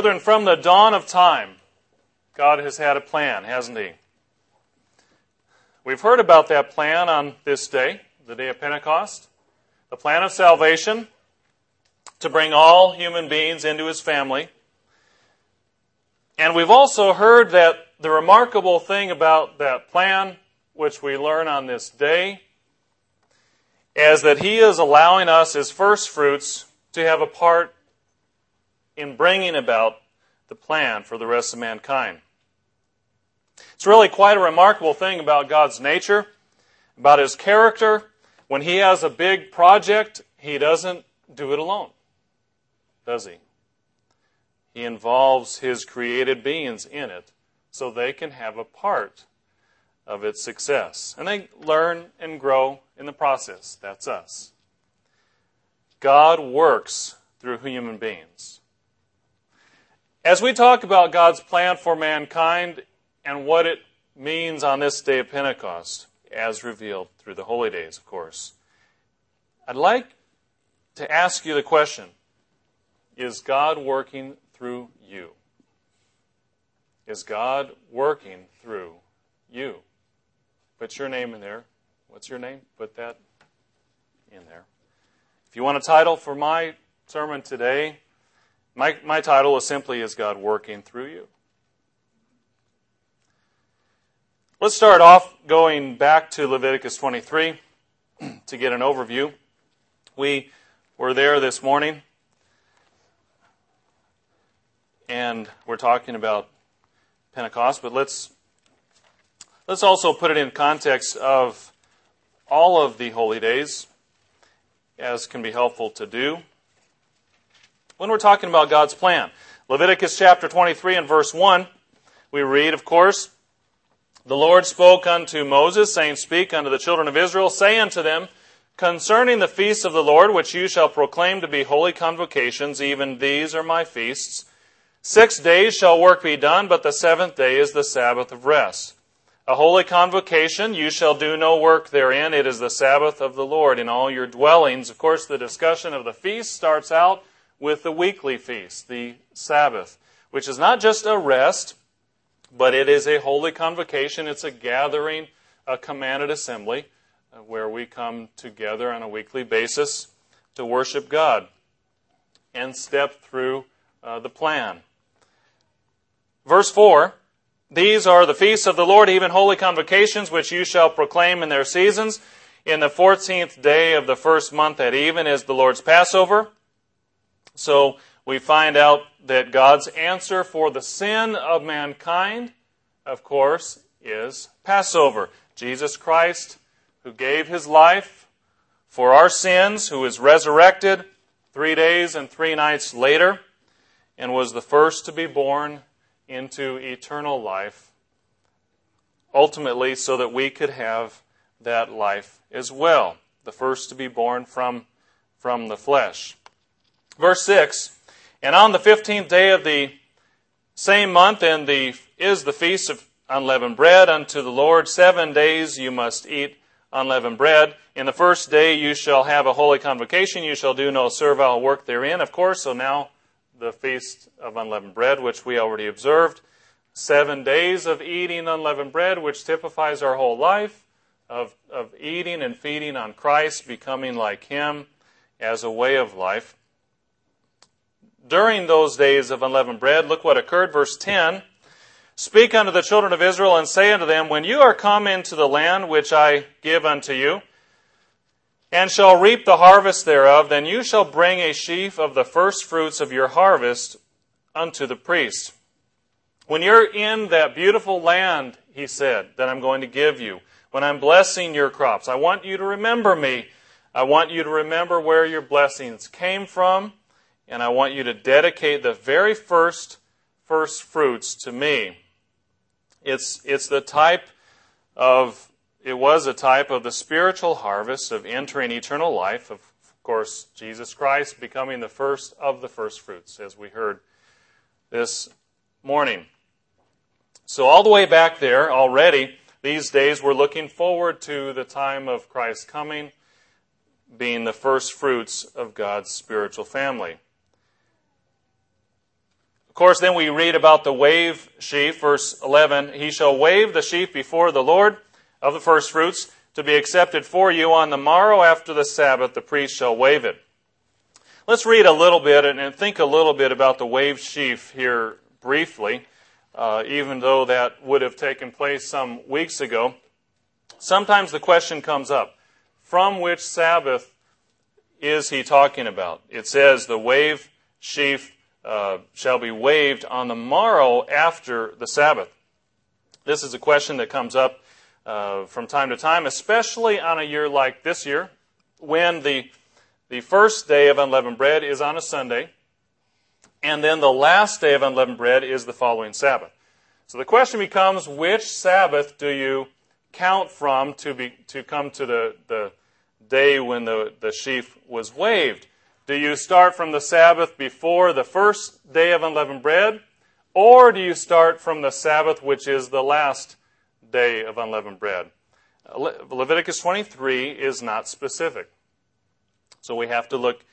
Brethren, from the dawn of time, God has had a plan, hasn't He? We've heard about that plan on this day, the day of Pentecost. The plan of salvation to bring all human beings into His family. And we've also heard that the remarkable thing about that plan, which we learn on this day, is that He is allowing us as first fruits to have a part in bringing about the plan for the rest of mankind. It's really quite a remarkable thing about God's nature, about His character. When He has a big project, He doesn't do it alone, does He? He involves His created beings in it so they can have a part of its success. And they learn and grow in the process. That's us. God works through human beings. As we talk about God's plan for mankind and what it means on this day of Pentecost, as revealed through the holy days, of course, I'd like to ask you the question Is God working through you? Is God working through you? Put your name in there. What's your name? Put that in there. If you want a title for my sermon today, my, my title is simply Is God Working Through You? Let's start off going back to Leviticus 23 to get an overview. We were there this morning and we're talking about Pentecost, but let's let's also put it in context of all of the holy days as can be helpful to do when we're talking about God's plan. Leviticus chapter 23 and verse 1, we read, of course, The Lord spoke unto Moses, saying, Speak unto the children of Israel, say unto them, Concerning the feasts of the Lord, which you shall proclaim to be holy convocations, even these are my feasts. Six days shall work be done, but the seventh day is the Sabbath of rest. A holy convocation, you shall do no work therein. It is the Sabbath of the Lord in all your dwellings. Of course, the discussion of the feast starts out with the weekly feast, the Sabbath, which is not just a rest, but it is a holy convocation. It's a gathering, a commanded assembly, uh, where we come together on a weekly basis to worship God and step through uh, the plan. Verse 4 These are the feasts of the Lord, even holy convocations, which you shall proclaim in their seasons. In the fourteenth day of the first month at even is the Lord's Passover. So we find out that God's answer for the sin of mankind, of course, is Passover. Jesus Christ, who gave his life for our sins, who was resurrected three days and three nights later, and was the first to be born into eternal life, ultimately, so that we could have that life as well. The first to be born from, from the flesh. Verse 6 And on the fifteenth day of the same month, and the, is the feast of unleavened bread unto the Lord. Seven days you must eat unleavened bread. In the first day you shall have a holy convocation. You shall do no servile work therein, of course. So now the feast of unleavened bread, which we already observed. Seven days of eating unleavened bread, which typifies our whole life of, of eating and feeding on Christ, becoming like Him as a way of life during those days of unleavened bread, look what occurred. Verse 10 Speak unto the children of Israel and say unto them, When you are come into the land which I give unto you, and shall reap the harvest thereof, then you shall bring a sheaf of the first fruits of your harvest unto the priest. When you're in that beautiful land, he said, that I'm going to give you, when I'm blessing your crops, I want you to remember me. I want you to remember where your blessings came from and I want you to dedicate the very first first fruits to me. It's, it's the type of, it was a type of the spiritual harvest of entering eternal life, of course, Jesus Christ becoming the first of the first fruits, as we heard this morning. So, all the way back there already, these days we're looking forward to the time of Christ's coming, being the first fruits of God's spiritual family. Of course, then we read about the wave sheaf, verse 11. He shall wave the sheaf before the Lord of the firstfruits to be accepted for you. On the morrow after the Sabbath, the priest shall wave it. Let's read a little bit and think a little bit about the wave sheaf here briefly, uh, even though that would have taken place some weeks ago. Sometimes the question comes up from which Sabbath is he talking about? It says the wave sheaf uh, shall be waved on the morrow after the Sabbath. This is a question that comes up uh, from time to time, especially on a year like this year, when the, the first day of unleavened bread is on a Sunday, and then the last day of unleavened bread is the following Sabbath. So the question becomes which Sabbath do you count from to, be, to come to the, the day when the, the sheaf was waved? Do you start from the Sabbath before the first day of unleavened bread? Or do you start from the Sabbath, which is the last day of unleavened bread? Le- Leviticus 23 is not specific. So we have to look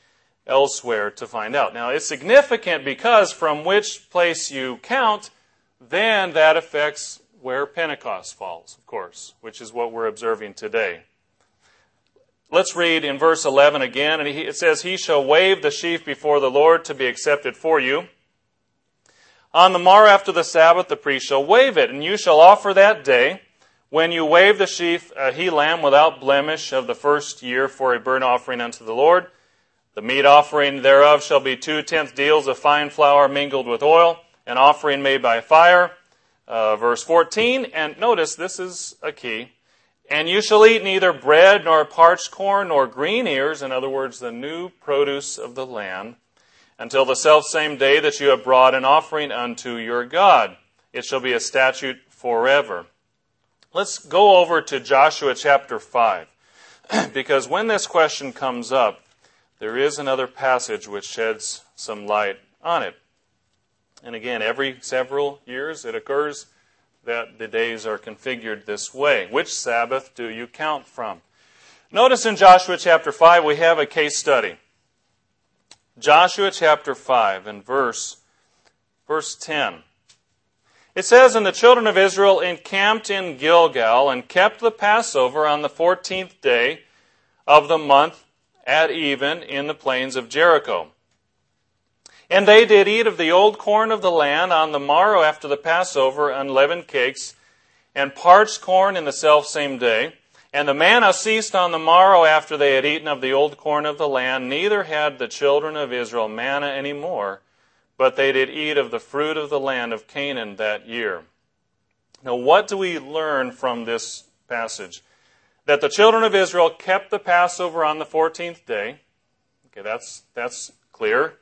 elsewhere to find out. Now, it's significant because from which place you count, then that affects where Pentecost falls, of course, which is what we're observing today. Let's read in verse 11 again, and it says, He shall wave the sheaf before the Lord to be accepted for you. On the morrow after the Sabbath, the priest shall wave it, and you shall offer that day, when you wave the sheaf, a he lamb without blemish of the first year for a burnt offering unto the Lord. The meat offering thereof shall be two tenth deals of fine flour mingled with oil, an offering made by fire. Uh, verse 14, and notice this is a key. And you shall eat neither bread nor parched corn nor green ears, in other words, the new produce of the land, until the selfsame day that you have brought an offering unto your God. It shall be a statute forever. Let's go over to Joshua chapter 5, because when this question comes up, there is another passage which sheds some light on it. And again, every several years it occurs that the days are configured this way. Which Sabbath do you count from? Notice in Joshua chapter 5 we have a case study. Joshua chapter 5 and verse verse 10. It says, And the children of Israel encamped in Gilgal and kept the Passover on the fourteenth day of the month at even in the plains of Jericho. And they did eat of the old corn of the land on the morrow after the Passover, unleavened cakes, and parched corn in the selfsame day. And the manna ceased on the morrow after they had eaten of the old corn of the land. Neither had the children of Israel manna any more, but they did eat of the fruit of the land of Canaan that year. Now, what do we learn from this passage? That the children of Israel kept the Passover on the 14th day. Okay, that's, that's clear.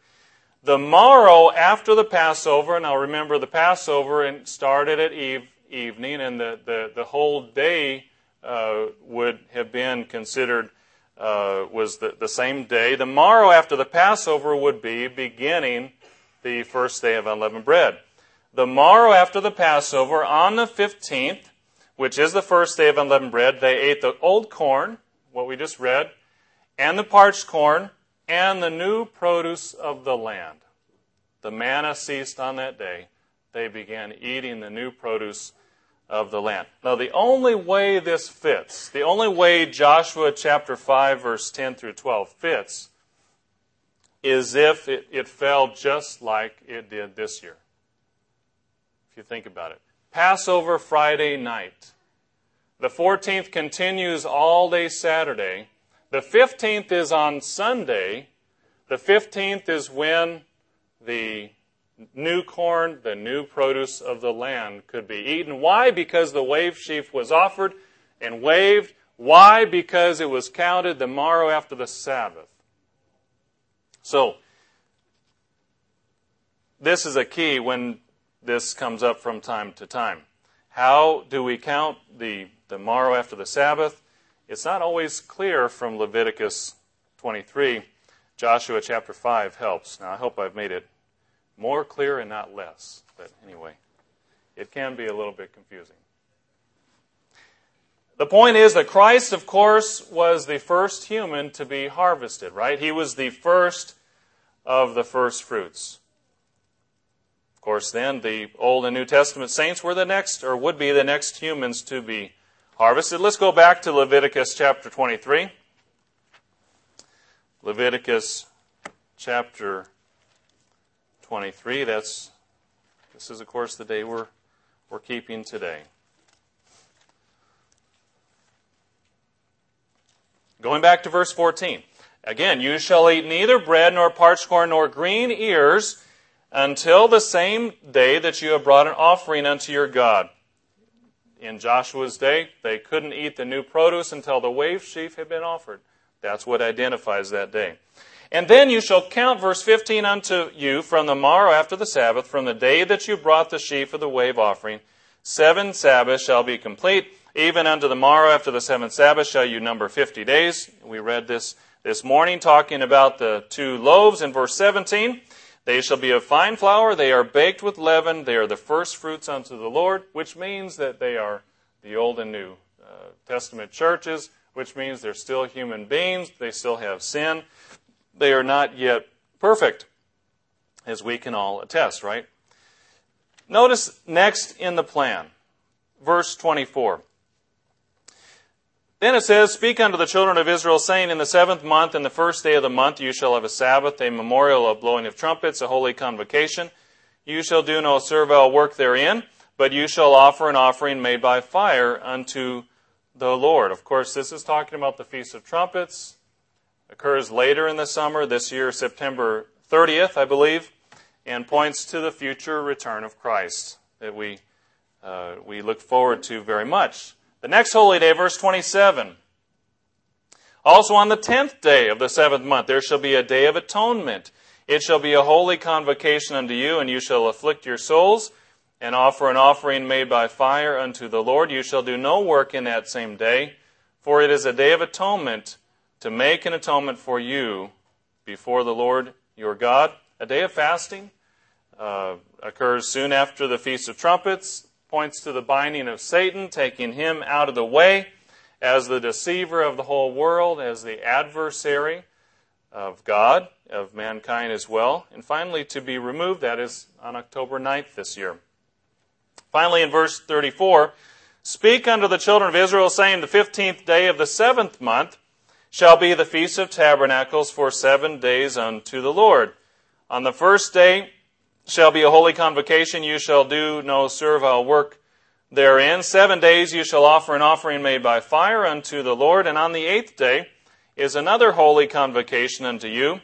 The morrow after the Passover, now remember the Passover and started at eve, evening, and the, the, the whole day uh, would have been considered uh, was the, the same day. The morrow after the Passover would be beginning the first day of unleavened bread. The morrow after the Passover, on the 15th, which is the first day of unleavened bread, they ate the old corn, what we just read, and the parched corn, and the new produce of the land. The manna ceased on that day. They began eating the new produce of the land. Now, the only way this fits, the only way Joshua chapter 5, verse 10 through 12 fits, is if it, it fell just like it did this year. If you think about it. Passover Friday night. The 14th continues all day Saturday. The 15th is on Sunday. The 15th is when the new corn, the new produce of the land could be eaten. Why? Because the wave sheaf was offered and waved. Why? Because it was counted the morrow after the Sabbath. So, this is a key when this comes up from time to time. How do we count the, the morrow after the Sabbath? It's not always clear from Leviticus 23. Joshua chapter 5 helps. Now, I hope I've made it more clear and not less. But anyway, it can be a little bit confusing. The point is that Christ, of course, was the first human to be harvested, right? He was the first of the first fruits. Of course, then the Old and New Testament saints were the next, or would be the next humans to be harvested. Let's go back to Leviticus chapter 23. Leviticus chapter 23. That's this is of course the day we're we're keeping today. Going back to verse 14. Again, you shall eat neither bread nor parched corn nor green ears until the same day that you have brought an offering unto your God. In Joshua's day, they couldn't eat the new produce until the wave sheaf had been offered. That's what identifies that day. And then you shall count, verse 15, unto you from the morrow after the Sabbath, from the day that you brought the sheaf of the wave offering. Seven Sabbaths shall be complete. Even unto the morrow after the seventh Sabbath shall you number 50 days. We read this this morning talking about the two loaves in verse 17. They shall be of fine flour. They are baked with leaven. They are the first fruits unto the Lord, which means that they are the Old and New uh, Testament churches, which means they're still human beings. They still have sin. They are not yet perfect, as we can all attest, right? Notice next in the plan, verse 24. Then it says, Speak unto the children of Israel, saying, In the seventh month, in the first day of the month, you shall have a Sabbath, a memorial of blowing of trumpets, a holy convocation. You shall do no servile work therein, but you shall offer an offering made by fire unto the Lord. Of course, this is talking about the Feast of Trumpets. Occurs later in the summer, this year, September 30th, I believe, and points to the future return of Christ that we, uh, we look forward to very much. The next holy day, verse 27. Also on the tenth day of the seventh month, there shall be a day of atonement. It shall be a holy convocation unto you, and you shall afflict your souls and offer an offering made by fire unto the Lord. You shall do no work in that same day, for it is a day of atonement to make an atonement for you before the Lord your God. A day of fasting uh, occurs soon after the Feast of Trumpets points to the binding of Satan, taking him out of the way as the deceiver of the whole world, as the adversary of God, of mankind as well. And finally, to be removed, that is on October 9th this year. Finally, in verse 34, Speak unto the children of Israel, saying, The fifteenth day of the seventh month shall be the Feast of Tabernacles for seven days unto the Lord. On the first day shall be a holy convocation. You shall do no servile work therein. Seven days you shall offer an offering made by fire unto the Lord. And on the eighth day is another holy convocation unto you.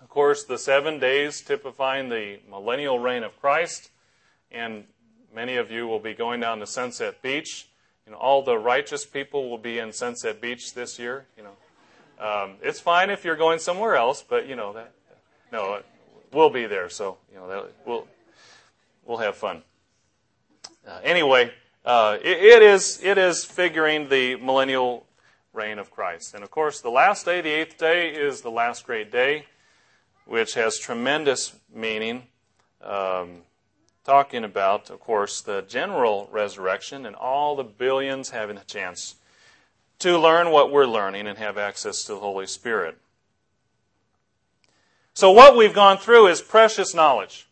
Of course, the seven days typifying the millennial reign of Christ. And many of you will be going down to Sunset Beach. You know, all the righteous people will be in Sunset Beach this year. You know, um, it's fine if you're going somewhere else, but you know that. No, we'll be there, so you know that, we'll we'll have fun. Uh, anyway, uh, it, it is it is figuring the millennial reign of Christ, and of course, the last day, the eighth day, is the last great day, which has tremendous meaning. Um, talking about, of course, the general resurrection and all the billions having a chance to learn what we're learning and have access to the Holy Spirit. So what we've gone through is precious knowledge.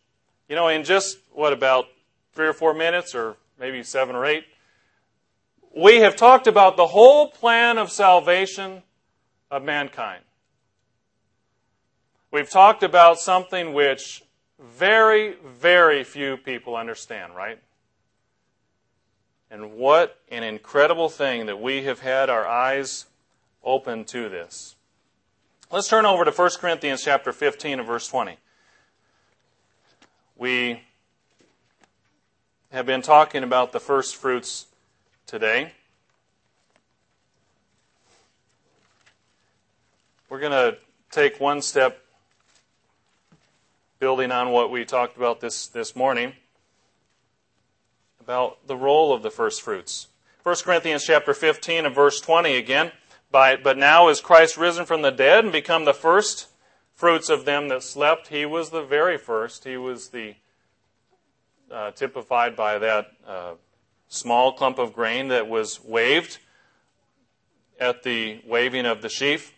You know, in just, what, about three or four minutes, or maybe seven or eight, we have talked about the whole plan of salvation of mankind. We've talked about something which very, very few people understand, right? And what an incredible thing that we have had our eyes open to this. Let's turn over to 1 Corinthians chapter 15 and verse 20. We have been talking about the first fruits today. We're going to take one step building on what we talked about this, this morning about the role of the first fruits. 1 Corinthians chapter 15 and verse 20 again. By, but now is Christ risen from the dead and become the first fruits of them that slept. He was the very first. He was the uh, typified by that uh, small clump of grain that was waved at the waving of the sheaf.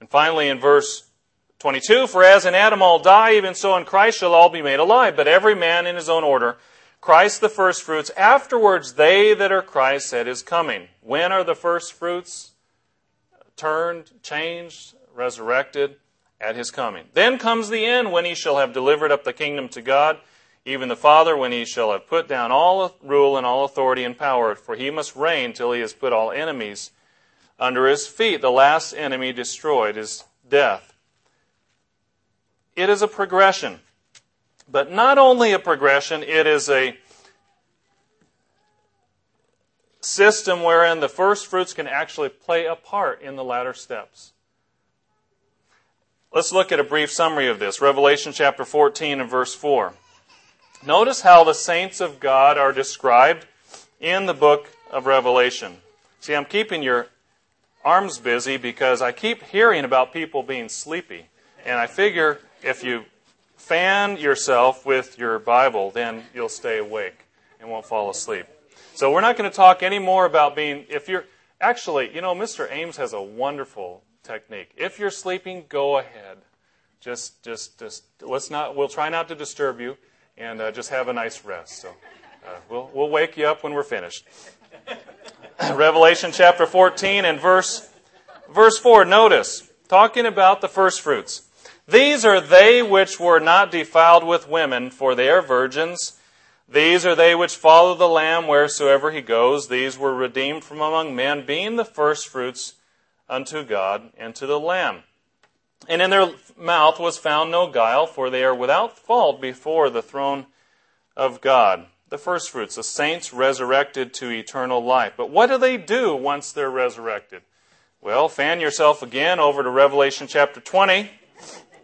And finally, in verse 22, For as in Adam all die, even so in Christ shall all be made alive, but every man in his own order. Christ the firstfruits, afterwards they that are Christ at his coming. When are the firstfruits turned, changed, resurrected? At his coming. Then comes the end when he shall have delivered up the kingdom to God, even the Father, when he shall have put down all rule and all authority and power, for he must reign till he has put all enemies under his feet. The last enemy destroyed is death. It is a progression. But not only a progression, it is a system wherein the first fruits can actually play a part in the latter steps. Let's look at a brief summary of this. Revelation chapter 14 and verse 4. Notice how the saints of God are described in the book of Revelation. See, I'm keeping your arms busy because I keep hearing about people being sleepy. And I figure if you fan yourself with your Bible, then you'll stay awake and won't fall asleep. So we're not going to talk any more about being, if you're, actually, you know, Mr. Ames has a wonderful technique. If you're sleeping, go ahead. Just, just, just, let's not, we'll try not to disturb you and uh, just have a nice rest. So uh, we'll, we'll wake you up when we're finished. Revelation chapter 14 and verse, verse 4, notice, talking about the first fruits. These are they which were not defiled with women, for they are virgins. These are they which follow the Lamb wheresoever he goes. These were redeemed from among men, being the firstfruits unto God and to the Lamb. And in their mouth was found no guile, for they are without fault before the throne of God. The firstfruits, the saints resurrected to eternal life. But what do they do once they're resurrected? Well, fan yourself again over to Revelation chapter 20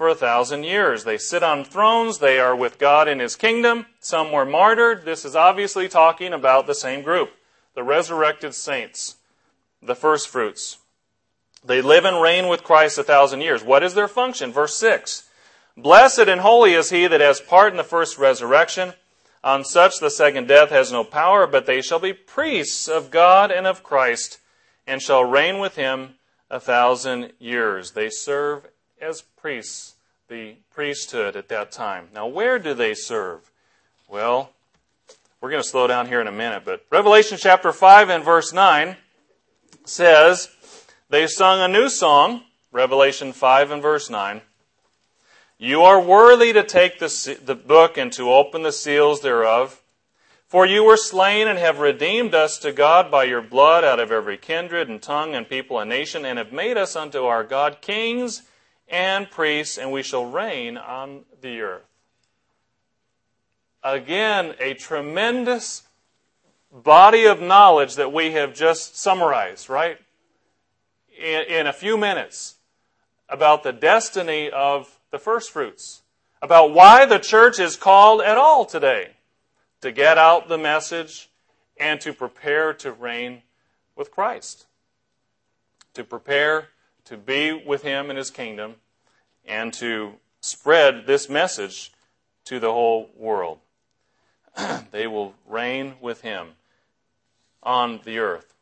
for a thousand years. They sit on thrones. They are with God in His kingdom. Some were martyred. This is obviously talking about the same group. The resurrected saints. The first fruits. They live and reign with Christ a thousand years. What is their function? Verse 6. Blessed and holy is he that has part in the first resurrection. On such the second death has no power, but they shall be priests of God and of Christ, and shall reign with him a thousand years. They serve as priests, the priesthood at that time. Now, where do they serve? Well, we're going to slow down here in a minute, but Revelation chapter 5 and verse 9 says, They sung a new song, Revelation 5 and verse 9. You are worthy to take the, the book and to open the seals thereof. For you were slain and have redeemed us to God by your blood out of every kindred and tongue and people and nation, and have made us unto our God kings and priests, and we shall reign on the earth. Again, a tremendous body of knowledge that we have just summarized, right? In, in a few minutes about the destiny of the first fruits, about why the church is called at all today to get out the message and to prepare to reign with Christ, to prepare to be with him in his kingdom and to spread this message to the whole world. they will reign with him on the earth.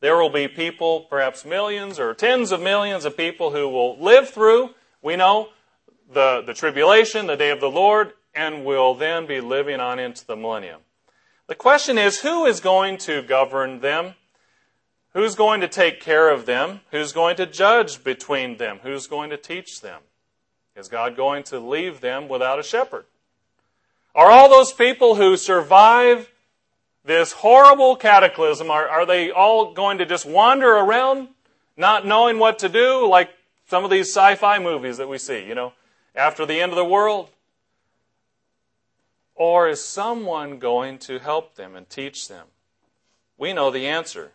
There will be people, perhaps millions or tens of millions of people who will live through, we know, the, the tribulation, the day of the Lord, and will then be living on into the millennium. The question is, who is going to govern them? Who's going to take care of them? Who's going to judge between them? Who's going to teach them? Is God going to leave them without a shepherd? Are all those people who survive this horrible cataclysm, are, are they all going to just wander around not knowing what to do like some of these sci-fi movies that we see, you know, after the end of the world? Or is someone going to help them and teach them? We know the answer.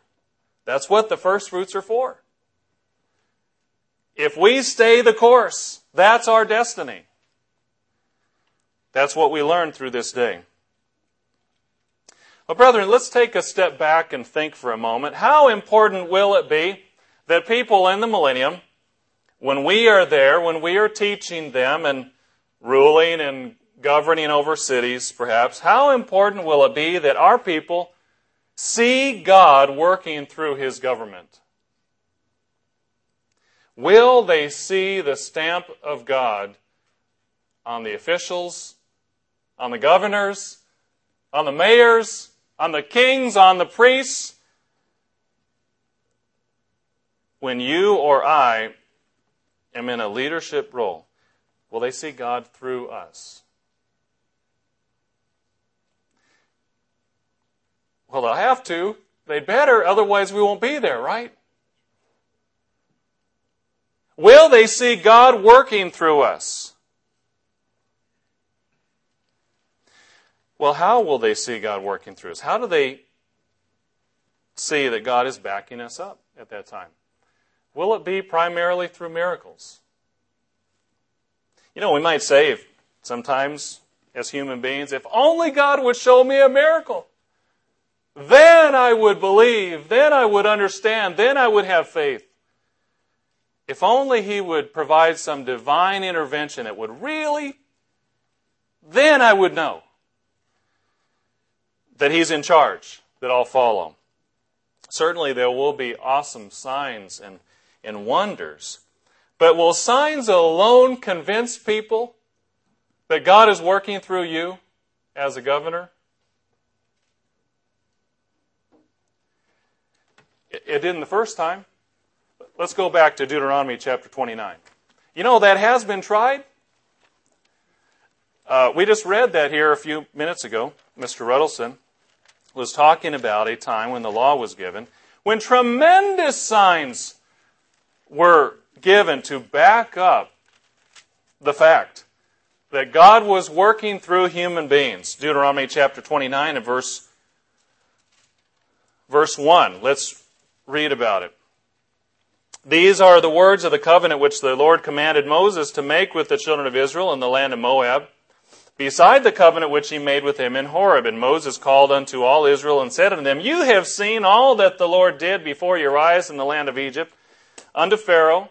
That's what the first fruits are for. If we stay the course, that's our destiny. That's what we learned through this day. Well, brethren, let's take a step back and think for a moment. How important will it be that people in the millennium, when we are there, when we are teaching them and ruling and governing over cities, perhaps, how important will it be that our people see God working through His government? Will they see the stamp of God on the officials, on the governors, on the mayors, on the kings, on the priests? When you or I am in a leadership role, will they see God through us? Well, they'll have to. They better, otherwise we won't be there, right? Will they see God working through us? Well, how will they see God working through us? How do they see that God is backing us up at that time? Will it be primarily through miracles? You know, we might say sometimes as human beings, if only God would show me a miracle, then I would believe, then I would understand, then I would have faith. If only He would provide some divine intervention that would really, then I would know that He's in charge, that I'll follow. Certainly there will be awesome signs and, and wonders. But will signs alone convince people that God is working through you as a governor? It didn't the first time. Let's go back to Deuteronomy chapter 29. You know, that has been tried. Uh, we just read that here a few minutes ago. Mr. Ruddleson was talking about a time when the law was given, when tremendous signs were given to back up the fact that God was working through human beings. Deuteronomy chapter 29 and verse, verse 1. Let's read about it. These are the words of the covenant which the Lord commanded Moses to make with the children of Israel in the land of Moab, beside the covenant which he made with them in Horeb. And Moses called unto all Israel and said unto them, You have seen all that the Lord did before your eyes in the land of Egypt, unto Pharaoh,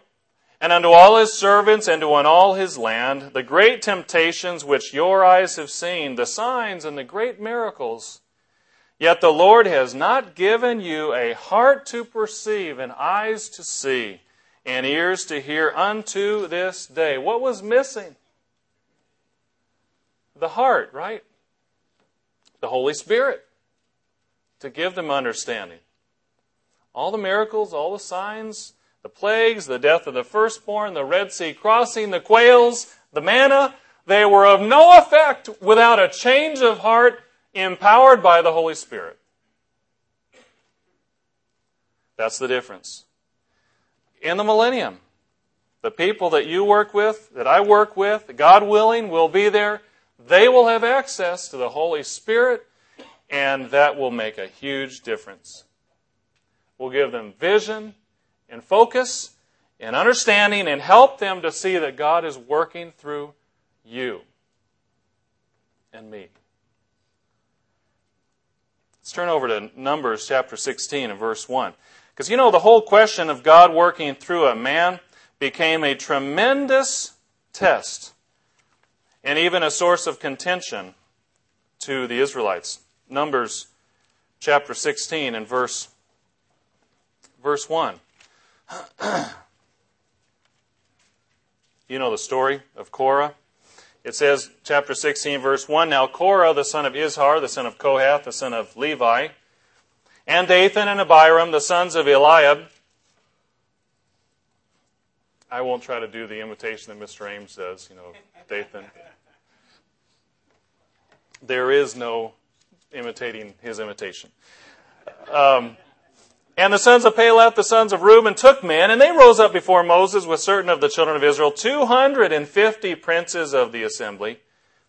and unto all his servants, and to all his land, the great temptations which your eyes have seen, the signs and the great miracles Yet the Lord has not given you a heart to perceive, and eyes to see, and ears to hear unto this day. What was missing? The heart, right? The Holy Spirit to give them understanding. All the miracles, all the signs, the plagues, the death of the firstborn, the Red Sea crossing, the quails, the manna, they were of no effect without a change of heart empowered by the Holy Spirit. That's the difference. In the millennium, the people that you work with, that I work with, God willing, will be there. They will have access to the Holy Spirit, and that will make a huge difference. We'll give them vision and focus and understanding and help them to see that God is working through you and me. Turn over to Numbers chapter 16 and verse 1. Because you know, the whole question of God working through a man became a tremendous test and even a source of contention to the Israelites. Numbers chapter 16 and verse, verse 1. you know the story of Korah. It says, chapter 16, verse 1 Now Korah, the son of Izhar, the son of Kohath, the son of Levi, and Dathan and Abiram, the sons of Eliab. I won't try to do the imitation that Mr. Ames does, you know, Dathan. There is no imitating his imitation. Um, and the sons of Pelet, the sons of Reuben, took men, and they rose up before Moses with certain of the children of Israel, 250 princes of the assembly,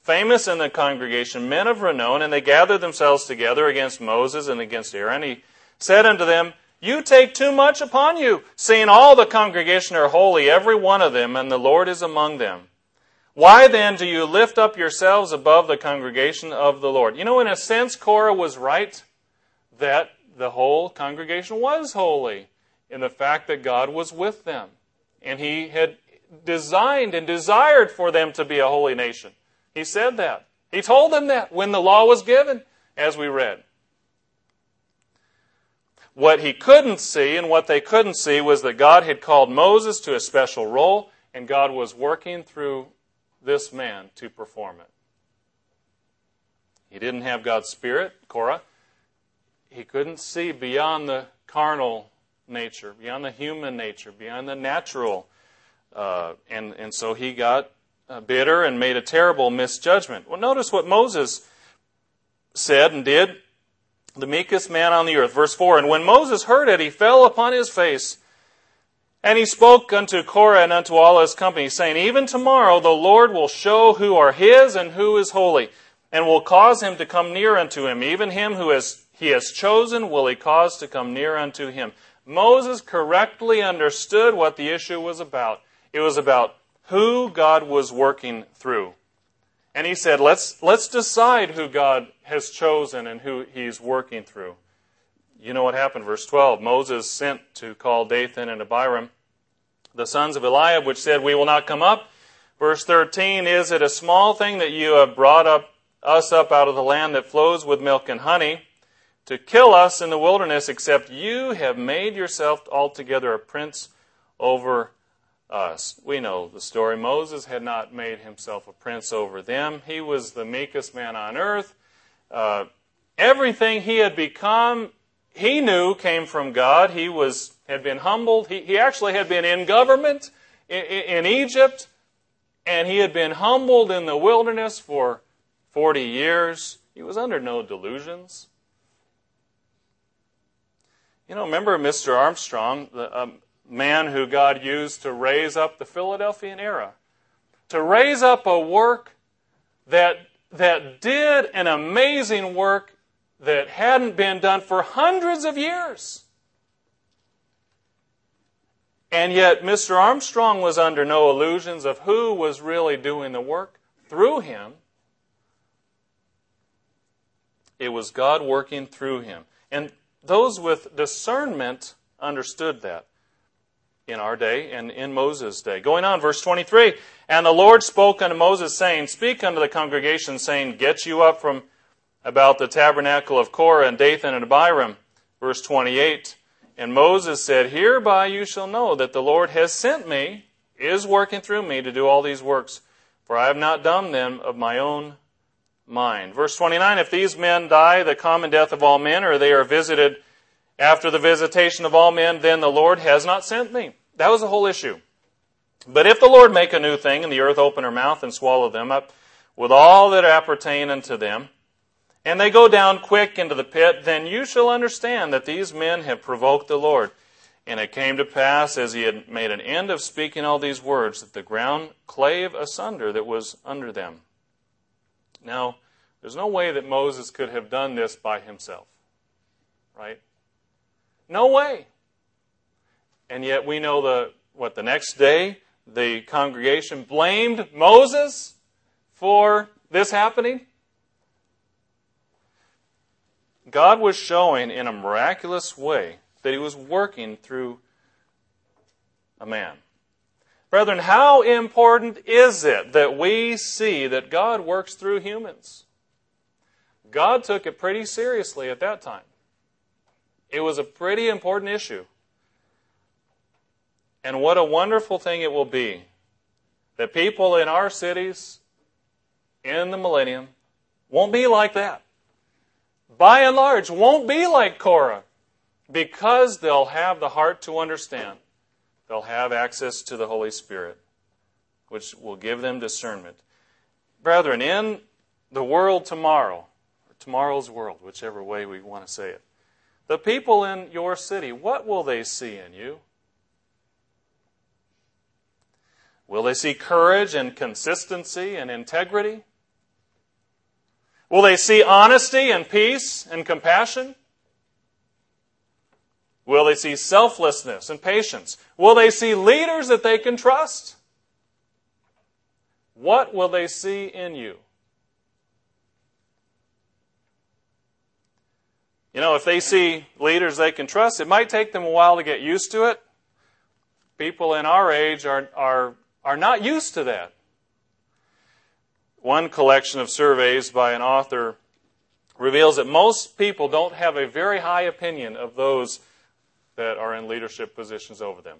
famous in the congregation, men of renown, and they gathered themselves together against Moses and against Aaron. He said unto them, You take too much upon you, seeing all the congregation are holy, every one of them, and the Lord is among them. Why then do you lift up yourselves above the congregation of the Lord? You know, in a sense, Korah was right that the whole congregation was holy in the fact that God was with them. And he had designed and desired for them to be a holy nation. He said that. He told them that when the law was given, as we read. What he couldn't see and what they couldn't see was that God had called Moses to a special role, and God was working through this man to perform it. He didn't have God's Spirit, Korah. He couldn't see beyond the carnal nature, beyond the human nature, beyond the natural. Uh, and, and so he got uh, bitter and made a terrible misjudgment. Well, notice what Moses said and did the meekest man on the earth. Verse 4 And when Moses heard it, he fell upon his face. And he spoke unto Korah and unto all his company, saying, Even tomorrow the Lord will show who are his and who is holy, and will cause him to come near unto him. Even him who has, he has chosen will he cause to come near unto him. Moses correctly understood what the issue was about. It was about who God was working through. And he said, let's, let's decide who God has chosen and who he's working through. You know what happened, verse 12. Moses sent to call Dathan and Abiram, the sons of Eliab, which said, We will not come up. Verse 13, Is it a small thing that you have brought up us up out of the land that flows with milk and honey to kill us in the wilderness, except you have made yourself altogether a prince over us. We know the story. Moses had not made himself a prince over them. He was the meekest man on earth. Uh, everything he had become, he knew came from God. He was had been humbled. He, he actually had been in government in, in Egypt, and he had been humbled in the wilderness for 40 years. He was under no delusions. You know, remember Mr. Armstrong, the, um, man who God used to raise up the Philadelphian era, to raise up a work that, that did an amazing work that hadn't been done for hundreds of years. And yet, Mr. Armstrong was under no illusions of who was really doing the work through him. It was God working through him. And those with discernment understood that in our day and in Moses' day. Going on, verse 23. And the Lord spoke unto Moses, saying, Speak unto the congregation, saying, Get you up from about the tabernacle of Korah and Dathan and Abiram. Verse 28. And Moses said, Hereby you shall know that the Lord has sent me, is working through me to do all these works, for I have not done them of my own mind. Verse 29. If these men die the common death of all men, or they are visited after the visitation of all men, then the Lord has not sent me. That was the whole issue. But if the Lord make a new thing, and the earth open her mouth and swallow them up with all that appertain unto them, and they go down quick into the pit, then you shall understand that these men have provoked the Lord. And it came to pass, as he had made an end of speaking all these words, that the ground clave asunder that was under them. Now, there's no way that Moses could have done this by himself, right? No way. And yet we know the what the next day the congregation blamed Moses for this happening. God was showing in a miraculous way that he was working through a man. Brethren, how important is it that we see that God works through humans? God took it pretty seriously at that time. It was a pretty important issue. And what a wonderful thing it will be that people in our cities in the millennium won't be like that. By and large, won't be like Korah because they'll have the heart to understand. They'll have access to the Holy Spirit, which will give them discernment. Brethren, in the world tomorrow, or tomorrow's world, whichever way we want to say it, the people in your city, what will they see in you? Will they see courage and consistency and integrity? Will they see honesty and peace and compassion? Will they see selflessness and patience? Will they see leaders that they can trust? What will they see in you? You know, if they see leaders they can trust, it might take them a while to get used to it. People in our age are, are, are not used to that. One collection of surveys by an author reveals that most people don't have a very high opinion of those that are in leadership positions over them.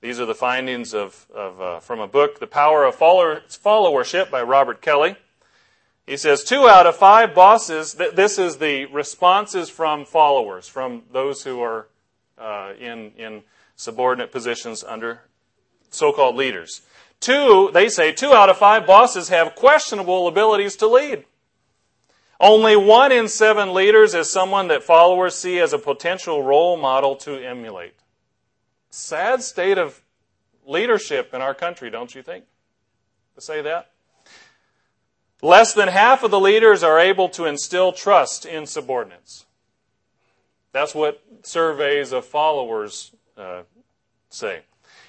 These are the findings of, of uh, from a book, The Power of Followership by Robert Kelley. He says two out of five bosses, th- this is the responses from followers, from those who are uh, in, in subordinate positions under so called leaders. Two, they say, two out of five bosses have questionable abilities to lead. Only one in seven leaders is someone that followers see as a potential role model to emulate. Sad state of leadership in our country, don't you think? To say that? Less than half of the leaders are able to instill trust in subordinates. That's what surveys of followers uh, say.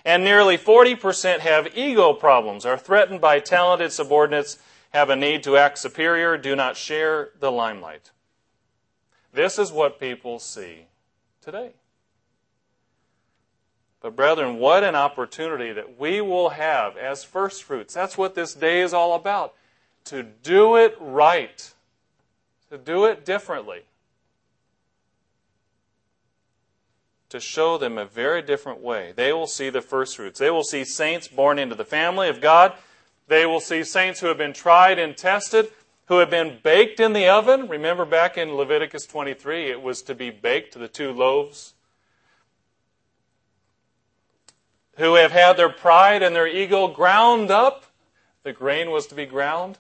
And nearly 40% have ego problems, are threatened by talented subordinates, have a need to act superior, do not share the limelight. This is what people see today. But, brethren, what an opportunity that we will have as first fruits. That's what this day is all about to do it right, to do it differently, to show them a very different way. They will see the first fruits. They will see saints born into the family of God. They will see saints who have been tried and tested, who have been baked in the oven. Remember back in Leviticus 23, it was to be baked, the two loaves. Who have had their pride and their ego ground up. The grain was to be ground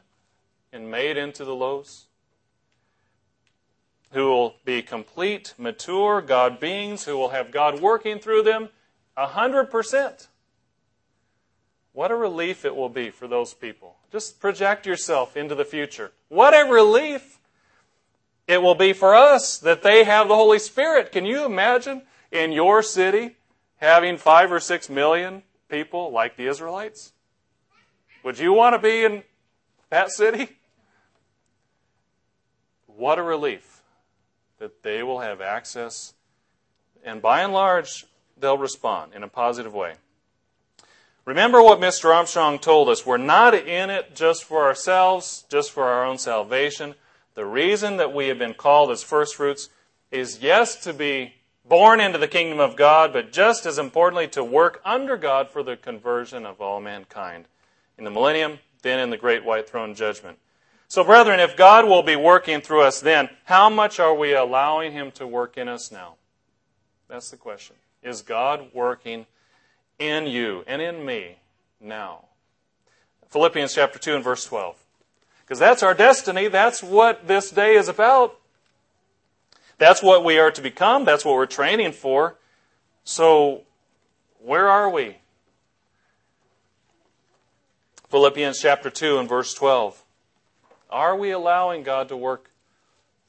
and made into the loaves, who will be complete, mature God beings, who will have God working through them a hundred percent. What a relief it will be for those people. Just project yourself into the future. What a relief it will be for us that they have the Holy Spirit. Can you imagine in your city having five or six million people like the Israelites? Would you want to be in that city? What a relief that they will have access, and by and large, they'll respond in a positive way. Remember what Mr. Armstrong told us. We're not in it just for ourselves, just for our own salvation. The reason that we have been called as first fruits is, yes, to be born into the kingdom of God, but just as importantly, to work under God for the conversion of all mankind in the millennium, then in the great white throne judgment. So, brethren, if God will be working through us then, how much are we allowing Him to work in us now? That's the question. Is God working in you and in me now? Philippians chapter 2 and verse 12. Because that's our destiny. That's what this day is about. That's what we are to become. That's what we're training for. So, where are we? Philippians chapter 2 and verse 12. Are we allowing God to work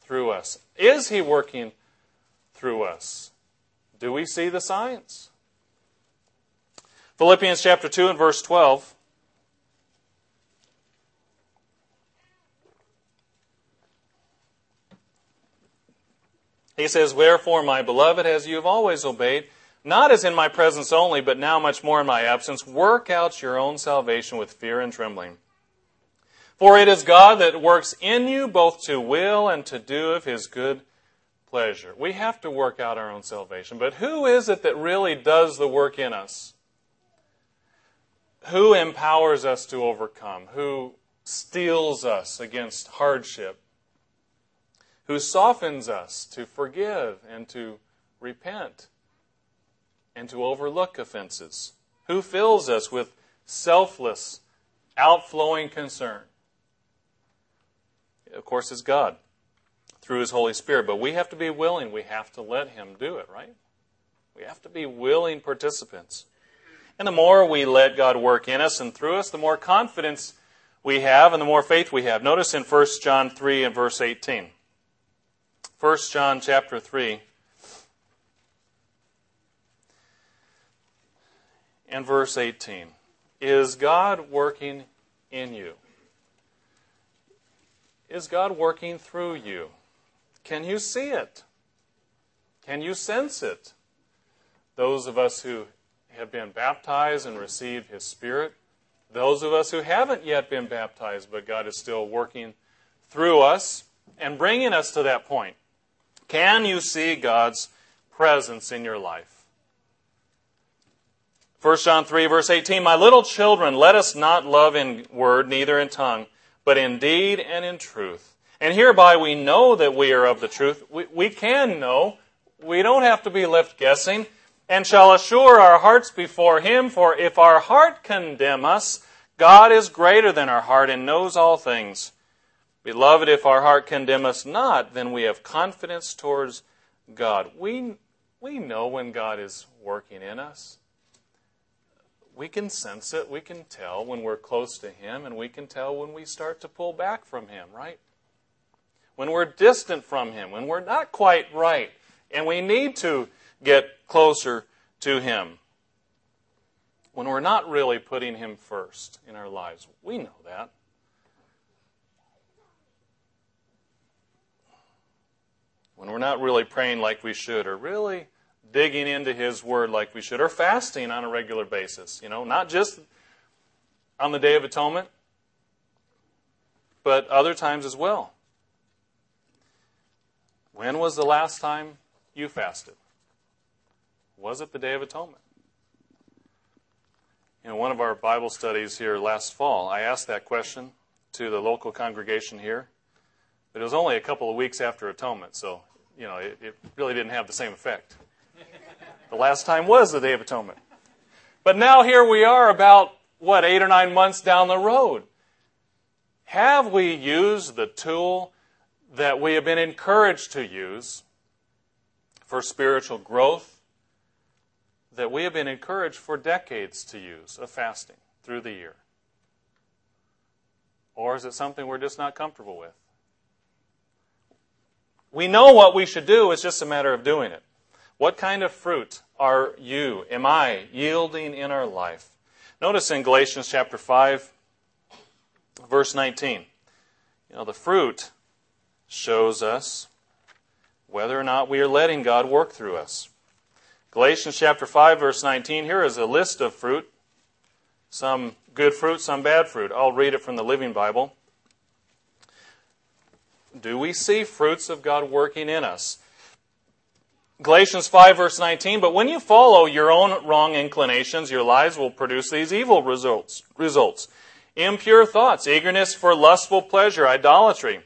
through us? Is He working through us? Do we see the signs? Philippians chapter 2 and verse 12. He says, Wherefore, my beloved, as you have always obeyed, not as in my presence only, but now much more in my absence, work out your own salvation with fear and trembling. For it is God that works in you both to will and to do of his good pleasure. We have to work out our own salvation. But who is it that really does the work in us? Who empowers us to overcome? Who steels us against hardship? Who softens us to forgive and to repent and to overlook offenses? Who fills us with selfless, outflowing concern? of course, it's God through His Holy Spirit. But we have to be willing. We have to let Him do it, right? We have to be willing participants. And the more we let God work in us and through us, the more confidence we have and the more faith we have. Notice in 1 John 3 and verse 18. 1 John chapter 3 and verse 18. Is God working in you? Is God working through you? Can you see it? Can you sense it? Those of us who have been baptized and received His Spirit, those of us who haven't yet been baptized, but God is still working through us and bringing us to that point. Can you see God's presence in your life? 1 John 3, verse 18 My little children, let us not love in word, neither in tongue but in deed and in truth. And hereby we know that we are of the truth. We, we can know. We don't have to be left guessing. And shall assure our hearts before Him, for if our heart condemn us, God is greater than our heart and knows all things. Beloved, if our heart condemn us not, then we have confidence towards God. We, we know when God is working in us we can sense it. We can tell when we're close to Him, and we can tell when we start to pull back from Him, right? When we're distant from Him, when we're not quite right, and we need to get closer to Him. When we're not really putting Him first in our lives. We know that. When we're not really praying like we should, or really digging into His Word like we should, or fasting on a regular basis. You know, not just on the Day of Atonement, but other times as well. When was the last time you fasted? Was it the Day of Atonement? In one of our Bible studies here last fall, I asked that question to the local congregation here, but it was only a couple of weeks after Atonement, so you know it, it really didn't have the same effect. The last time was the Day of Atonement. But now here we are about, what, eight or nine months down the road. Have we used the tool that we have been encouraged to use for spiritual growth that we have been encouraged for decades to use of fasting through the year? Or is it something we're just not comfortable with? We know what we should do, it's just a matter of doing it. What kind of fruit are you, am I, yielding in our life? Notice in Galatians chapter 5, verse 19. You know, the fruit shows us whether or not we are letting God work through us. Galatians chapter 5, verse 19, here is a list of fruit. Some good fruit, some bad fruit. I'll read it from the Living Bible. Do we see fruits of God working in us? Galatians 5 verse 19, but when you follow your own wrong inclinations, your lives will produce these evil results. results. Impure thoughts, eagerness for lustful pleasure, idolatry,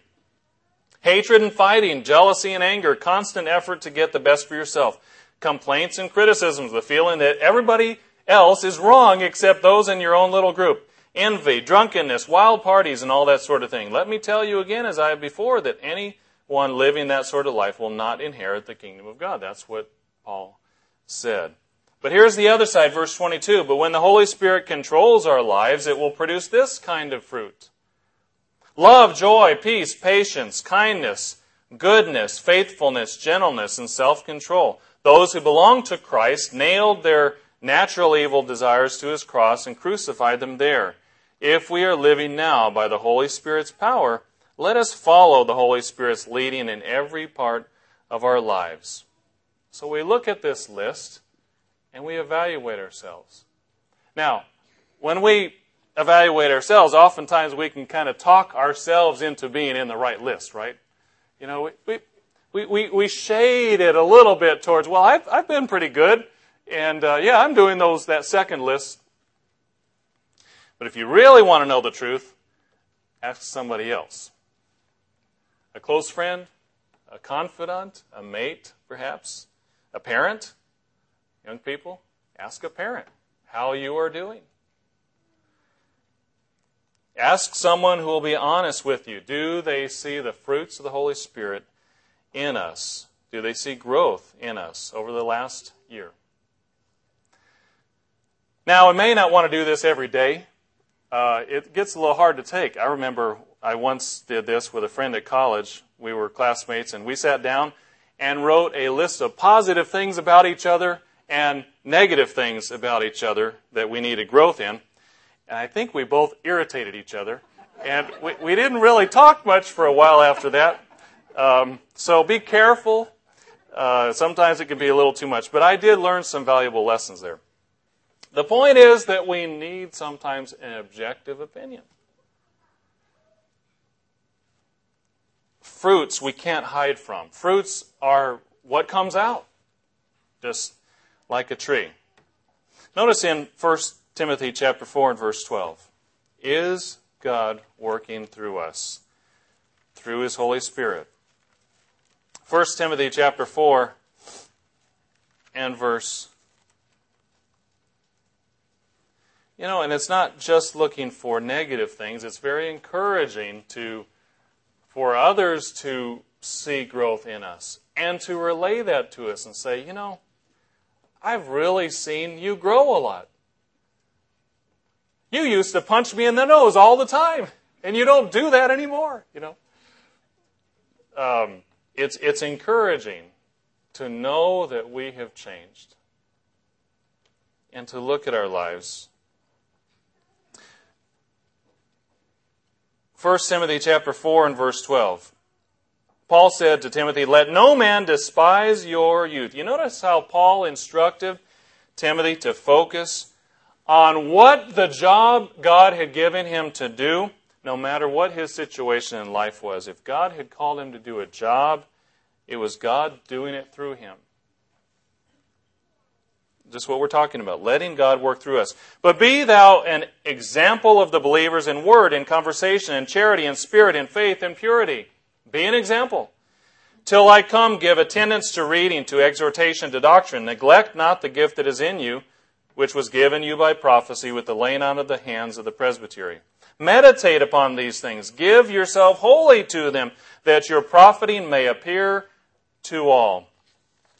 hatred and fighting, jealousy and anger, constant effort to get the best for yourself, complaints and criticisms, the feeling that everybody else is wrong except those in your own little group, envy, drunkenness, wild parties, and all that sort of thing. Let me tell you again, as I have before, that anyone living that sort of life will not inherit the kingdom of God. That's what Paul said. But here's the other side, verse 22. But when the Holy Spirit controls our lives, it will produce this kind of fruit love, joy, peace, patience, kindness, goodness, faithfulness, gentleness, and self control. Those who belong to Christ nailed their natural evil desires to his cross and crucified them there. If we are living now by the Holy Spirit's power, let us follow the Holy Spirit's leading in every part of our lives. So we look at this list and we evaluate ourselves. Now, when we evaluate ourselves, oftentimes we can kind of talk ourselves into being in the right list, right? You know, we, we, we we shade it a little bit towards, well, I've, I've been pretty good. And uh, yeah, I'm doing those that second list. But if you really want to know the truth, ask somebody else a close friend, a confidant, a mate, perhaps, a parent. Young people, ask a parent how you are doing. Ask someone who will be honest with you. Do they see the fruits of the Holy Spirit in us? Do they see growth in us over the last year? Now, we may not want to do this every day. Uh, it gets a little hard to take. I remember I once did this with a friend at college. We were classmates, and we sat down and wrote a list of positive things about each other and negative things about each other that we needed growth in. And I think we both irritated each other. And we, we didn't really talk much for a while after that. Um, so be careful. Uh, sometimes it can be a little too much. But I did learn some valuable lessons there. The point is that we need sometimes an objective opinion. Fruits we can't hide from. Fruits are what comes out, just like a tree. Notice in 1 Timothy chapter 4 and verse 12. Is God working through us through his Holy Spirit? 1 Timothy chapter 4 and verse You know, and it's not just looking for negative things, it's very encouraging to for others to see growth in us and to relay that to us and say, you know, I've really seen you grow a lot. You used to punch me in the nose all the time, and you don't do that anymore, you know. Um, it's, it's encouraging to know that we have changed and to look at our lives 1 Timothy chapter 4 and verse 12. Paul said to Timothy, Let no man despise your youth. You notice how Paul instructed Timothy to focus on what the job God had given him to do, no matter what his situation in life was. If God had called him to do a job, it was God doing it through him. Just what we're talking about, letting God work through us. But be thou an example of the believers in word, in conversation, in charity, in spirit, in faith, in purity. Be an example. Till I come, give attendance to reading, to exhortation, to doctrine. Neglect not the gift that is in you, which was given you by prophecy with the laying on of the hands of the presbytery. Meditate upon these things. Give yourself wholly to them, that your profiting may appear to all.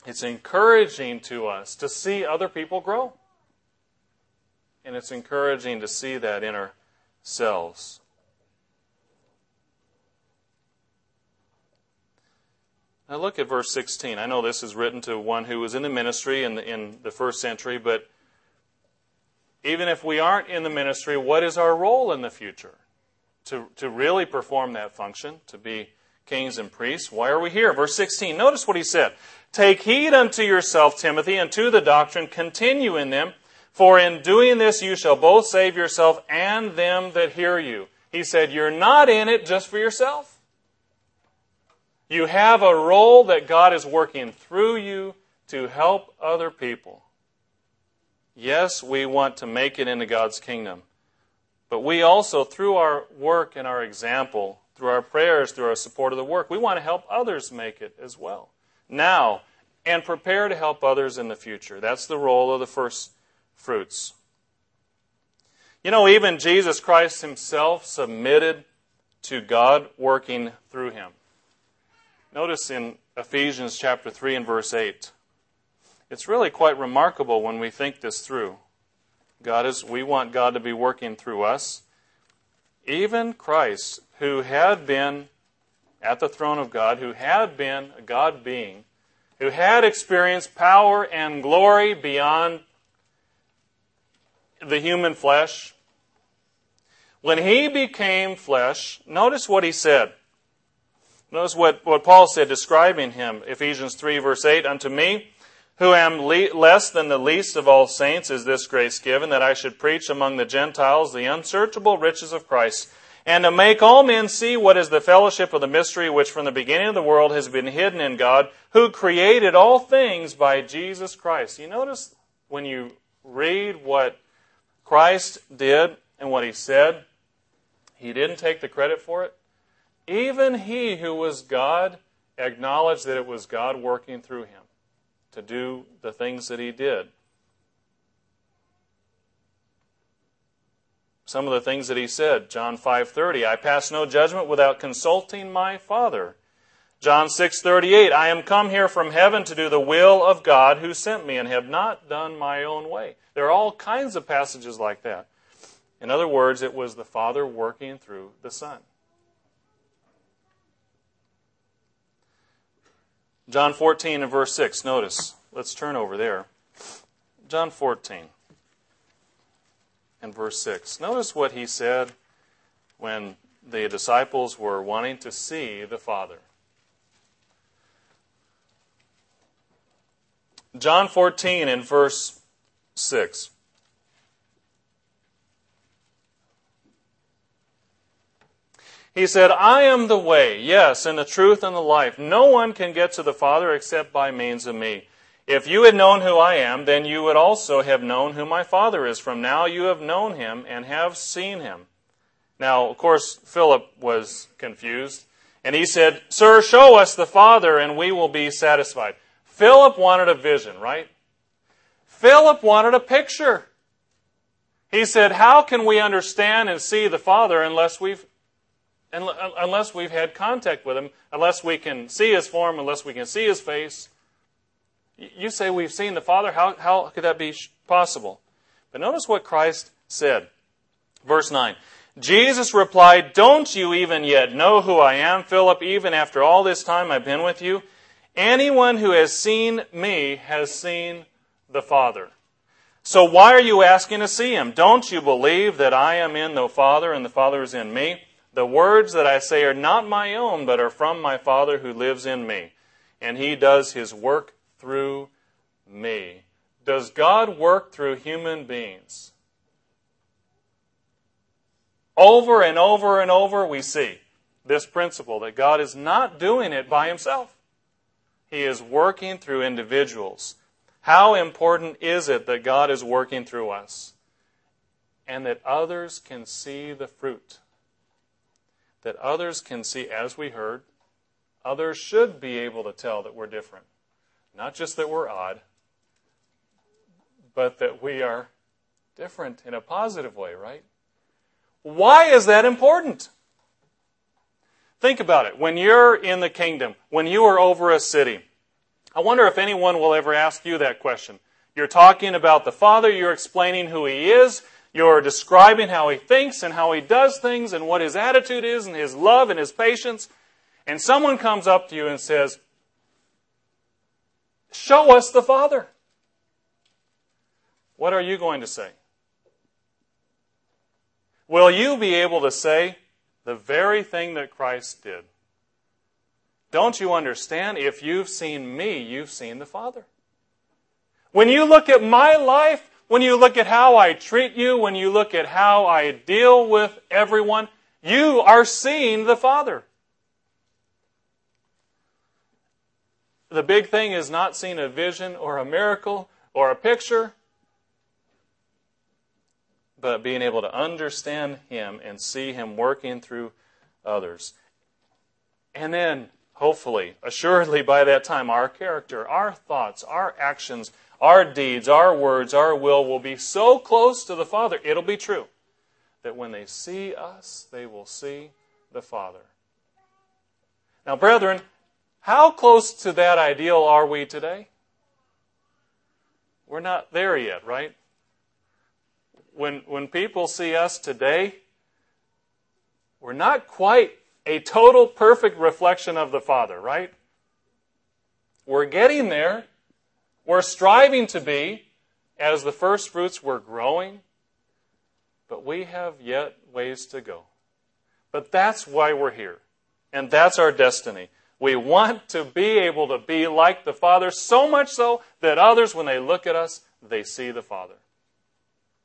It's encouraging to us to see other people grow. And it's encouraging to see that in ourselves. Now look at verse 16. I know this is written to one who was in the ministry in the, in the first century, but even if we aren't in the ministry, what is our role in the future? To, to really perform that function, to be kings and priests. Why are we here? Verse 16. Notice what he said. Take heed unto yourself, Timothy, and to the doctrine, continue in them, for in doing this you shall both save yourself and them that hear you. He said, You're not in it just for yourself. You have a role that God is working through you to help other people. Yes, we want to make it into God's kingdom. But we also, through our work and our example, through our prayers, through our support of the work, we want to help others make it as well now and prepare to help others in the future. That's the role of the first fruits. You know, even Jesus Christ himself submitted to God working through him. Notice in Ephesians chapter 3 and verse 8. It's really quite remarkable when we think this through. God is we want God to be working through us. Even Christ, who had been at the throne of God, who had been a God being, who had experienced power and glory beyond the human flesh, when he became flesh, notice what he said. Notice what, what Paul said describing him, Ephesians 3, verse 8 Unto me, who am le- less than the least of all saints, is this grace given, that I should preach among the Gentiles the unsearchable riches of Christ and to make all men see what is the fellowship of the mystery which from the beginning of the world has been hidden in God, who created all things by Jesus Christ. You notice when you read what Christ did and what he said, he didn't take the credit for it. Even he who was God acknowledged that it was God working through him to do the things that he did. some of the things that he said. John 5:30, I pass no judgment without consulting my Father. John 6:38, I am come here from heaven to do the will of God who sent me and have not done my own way. There are all kinds of passages like that. In other words, it was the Father working through the Son. John 14 and verse 6, notice. Let's turn over there. John 14. and verse 6. Notice what he said when the disciples were wanting to see the Father. John 14 and verse 6. He said, I am the way, yes, and the truth and the life. No one can get to the Father except by means of me. If you had known who I am, then you would also have known who my Father is. From now you have known him and have seen him. Now, of course, Philip was confused, and he said, Sir, show us the Father, and we will be satisfied. Philip wanted a vision, right? Philip wanted a picture. He said, How can we understand and see the Father unless we've Uh, unless we've had contact with him, unless we can see his form, unless we can see his face. You say we've seen the Father. How, how could that be possible? But notice what Christ said. Verse 9. Jesus replied, Don't you even yet know who I am, Philip, even after all this time I've been with you? Anyone who has seen me has seen the Father. So why are you asking to see him? Don't you believe that I am in the Father and the Father is in me? The words that I say are not my own, but are from my Father who lives in me. And he does his work through me. Does God work through human beings? Over and over and over, we see this principle that God is not doing it by himself. He is working through individuals. How important is it that God is working through us and that others can see the fruit? That others can see, as we heard, others should be able to tell that we're different. Not just that we're odd, but that we are different in a positive way, right? Why is that important? Think about it. When you're in the kingdom, when you are over a city, I wonder if anyone will ever ask you that question. You're talking about the Father, you're explaining who He is, you're describing how he thinks and how he does things and what his attitude is and his love and his patience. And someone comes up to you and says, Show us the Father. What are you going to say? Will you be able to say the very thing that Christ did? Don't you understand? If you've seen me, you've seen the Father. When you look at my life, when you look at how I treat you, when you look at how I deal with everyone, you are seeing the Father. The big thing is not seeing a vision or a miracle or a picture, but being able to understand Him and see Him working through others. And then, hopefully, assuredly by that time, our character, our thoughts, our actions, our deeds, our words, our will will be so close to the Father, it'll be true, that when they see us, they will see the Father. Now, brethren, how close to that ideal are we today? We're not there yet, right? When, when people see us today, we're not quite a total perfect reflection of the Father, right? We're getting there, we're striving to be as the first fruits we're growing, but we have yet ways to go. But that's why we're here. And that's our destiny. We want to be able to be like the Father, so much so that others, when they look at us, they see the Father.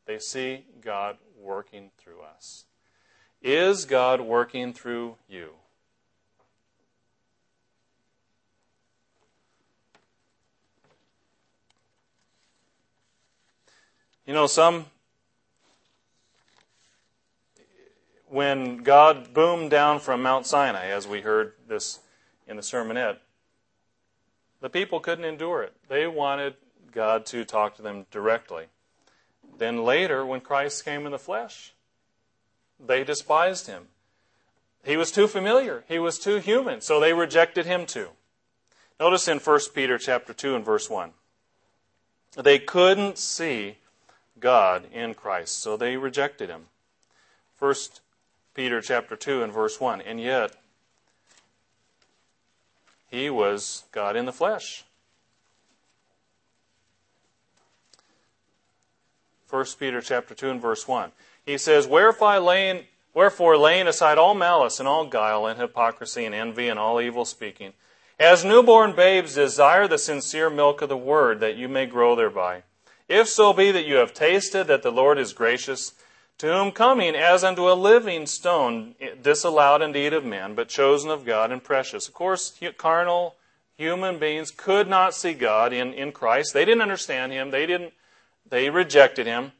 They see God working through us. Is God working through you? You know, some, when God boomed down from Mount Sinai, as we heard this in the sermonette, the people couldn't endure it. They wanted God to talk to them directly. Then later, when Christ came in the flesh, they despised him. He was too familiar. He was too human, so they rejected him too. Notice in 1 Peter chapter 2 and verse 1. They couldn't see God in Christ. So they rejected him. 1 Peter chapter 2 and verse 1. And yet he was God in the flesh. 1 Peter chapter 2 and verse 1. He says, Wherefore laying, wherefore laying aside all malice and all guile and hypocrisy and envy and all evil speaking, as newborn babes desire the sincere milk of the word, that you may grow thereby. If so be that you have tasted that the Lord is gracious, to whom coming as unto a living stone, eh, disallowed indeed of men, but chosen of God and precious. Of course, carnal human beings could not see God in, in Christ. They didn't understand him. They didn't they rejected him.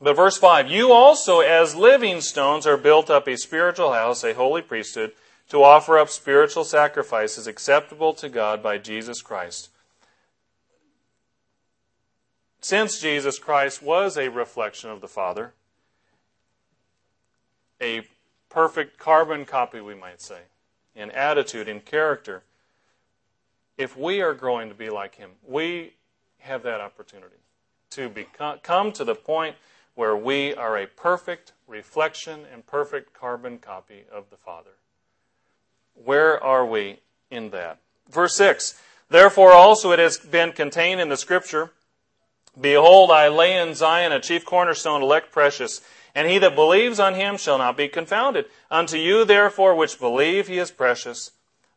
But verse 5, you also as living stones are built up a spiritual house, a holy priesthood, to offer up spiritual sacrifices acceptable to God by Jesus Christ. Since Jesus Christ was a reflection of the Father, a perfect carbon copy, we might say, in attitude, in character, if we are growing to be like Him, we have that opportunity to become, come to the point where we are a perfect reflection and perfect carbon copy of the Father. Where are we in that? Verse 6 Therefore also it has been contained in the Scripture Behold, I lay in Zion a chief cornerstone, elect precious, and he that believes on him shall not be confounded. Unto you, therefore, which believe, he is precious.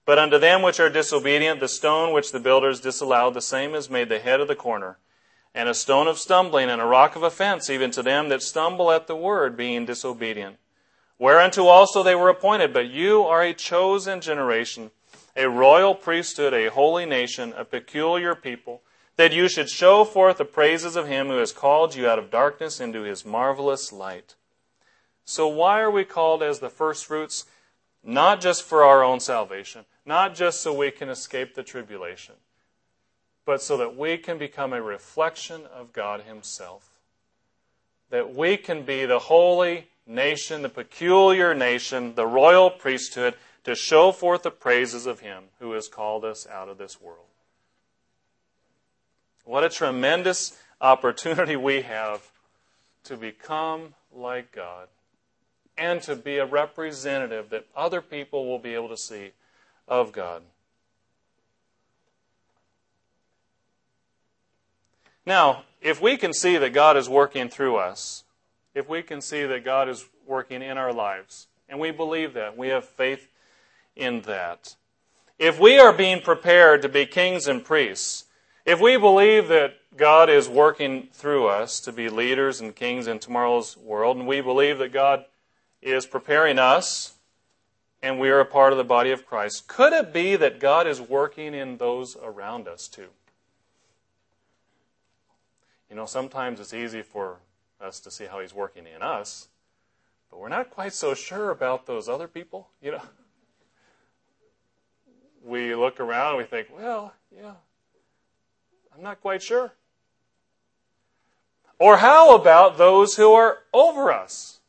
But unto them which are disobedient, the stone which the builders disallowed, the same is made the head of the corner, and a stone of stumbling, and a rock of offense, even to them that stumble at the word, being disobedient. Whereunto also they were appointed, but you are a chosen generation, a royal priesthood, a holy nation, a peculiar people, that you should show forth the praises of him who has called you out of darkness into his marvelous light. So why are we called as the firstfruits? Not just for our own salvation, not just so we can escape the tribulation, but so that we can become a reflection of God Himself. That we can be the holy nation, the peculiar nation, the royal priesthood, to show forth the praises of Him who has called us out of this world. What a tremendous opportunity we have to become like God and to be a representative that other people will be able to see of God. Now, if we can see that God is working through us, if we can see that God is working in our lives, and we believe that, we have faith in that. If we are being prepared to be kings and priests, if we believe that God is working through us to be leaders and kings in tomorrow's world, and we believe that God is preparing us and we are a part of the body of Christ. Could it be that God is working in those around us too? You know, sometimes it's easy for us to see how He's working in us, but we're not quite so sure about those other people, you know. We look around and we think, well, yeah, I'm not quite sure. Or how about those who are over us?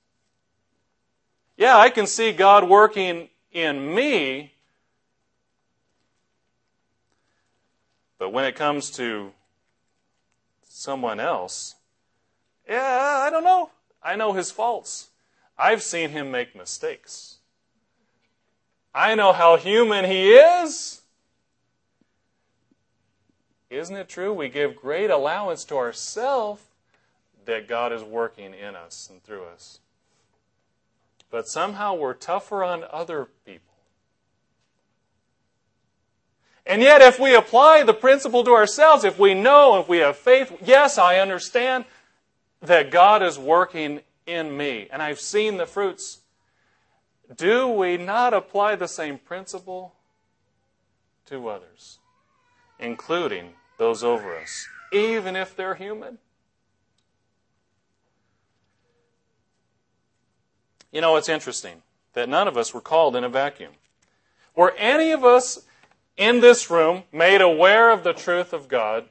Yeah, I can see God working in me, but when it comes to someone else, yeah, I don't know. I know his faults. I've seen him make mistakes. I know how human he is. Isn't it true? We give great allowance to ourselves that God is working in us and through us but somehow we're tougher on other people. And yet, if we apply the principle to ourselves, if we know, if we have faith, yes, I understand that God is working in me, and I've seen the fruits. Do we not apply the same principle to others, including those over us, even if they're human? You know, it's interesting that none of us were called in a vacuum. Were any of us in this room made aware of the truth of God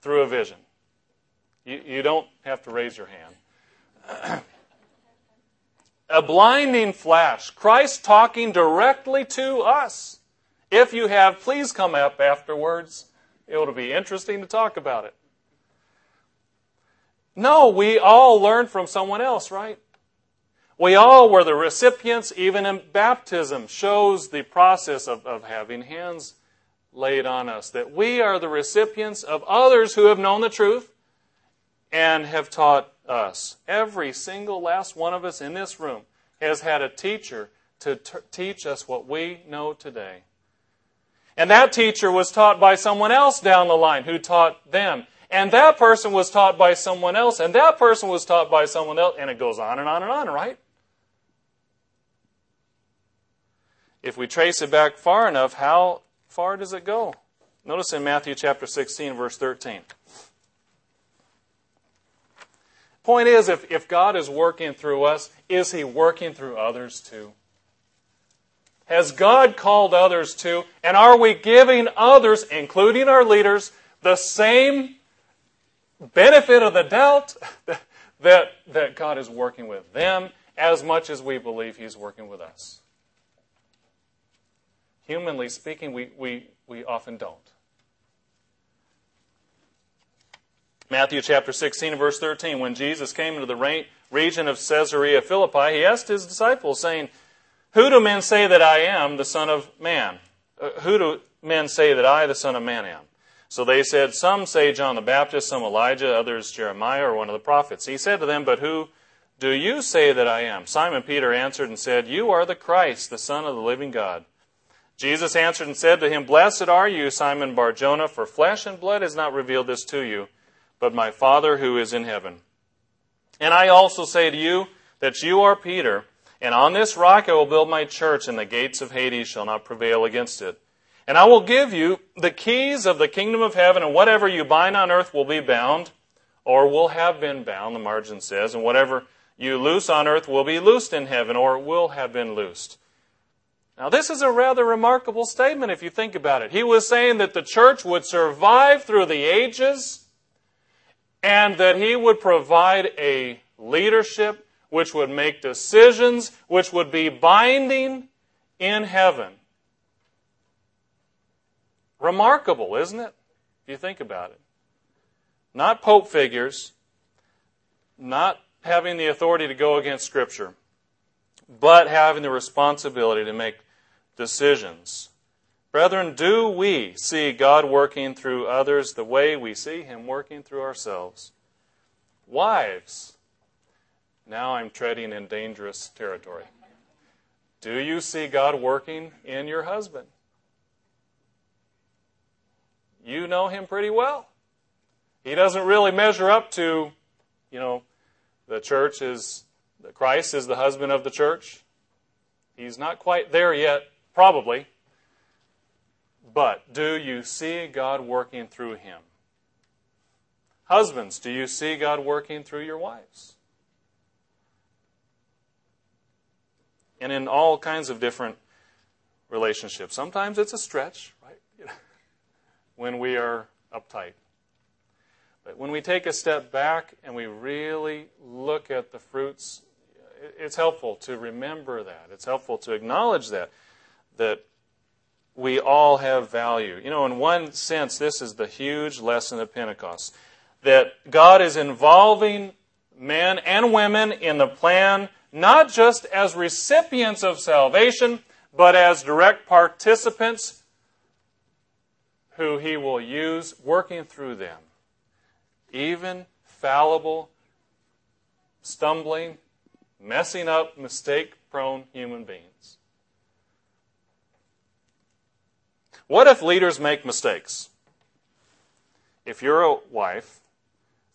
through a vision? You, you don't have to raise your hand. a blinding flash, Christ talking directly to us. If you have, please come up afterwards. It'll be interesting to talk about it. No, we all learned from someone else, right? We all were the recipients, even in baptism, shows the process of, of having hands laid on us. That we are the recipients of others who have known the truth and have taught us. Every single last one of us in this room has had a teacher to t- teach us what we know today. And that teacher was taught by someone else down the line who taught them. And that person was taught by someone else, and that person was taught by someone else, and it goes on and on and on, right? If we trace it back far enough, how far does it go? Notice in Matthew chapter 16, verse 13. Point is, if, if God is working through us, is He working through others too? Has God called others to? And are we giving others, including our leaders, the same benefit of the doubt that, that God is working with them as much as we believe He's working with us? Humanly speaking, we, we, we often don't. Matthew chapter 16 verse 13. When Jesus came into the region of Caesarea Philippi, he asked his disciples, saying, Who do men say that I am, the Son of Man? Uh, who do men say that I, the Son of Man, am? So they said, Some say John the Baptist, some Elijah, others Jeremiah or one of the prophets. He said to them, But who do you say that I am? Simon Peter answered and said, You are the Christ, the Son of the living God. Jesus answered and said to him, Blessed are you, Simon Barjona, for flesh and blood has not revealed this to you but my Father who is in heaven. And I also say to you that you are Peter, and on this rock I will build my church, and the gates of Hades shall not prevail against it. And I will give you the keys of the kingdom of heaven, and whatever you bind on earth will be bound, or will have been bound, the margin says, and whatever you loose on earth will be loosed in heaven, or will have been loosed. Now, this is a rather remarkable statement if you think about it. He was saying that the church would survive through the ages and that he would provide a leadership which would make decisions which would be binding in heaven. Remarkable, isn't it? If you think about it. Not pope figures, not having the authority to go against Scripture, but having the responsibility to make decisions Brethren, do we see God working through others the way we see Him working through ourselves? Wives, now I'm treading in dangerous territory. Do you see God working in your husband? You know him pretty well. He doesn't really measure up to, you know, the church is, Christ is the husband of the church. He's not quite there yet, probably. But do you see God working through him? Husbands, do you see God working through your wives? And in all kinds of different relationships. Sometimes it's a stretch, right? when we are uptight. But when we take a step back and we really look at the fruits, it's helpful to remember that. It's helpful to acknowledge that. That we all have value. You know, in one sense, this is the huge lesson of Pentecost that God is involving men and women in the plan, not just as recipients of salvation, but as direct participants who He will use working through them. Even fallible, stumbling, messing up, mistake prone human beings. What if leaders make mistakes? If you're a wife,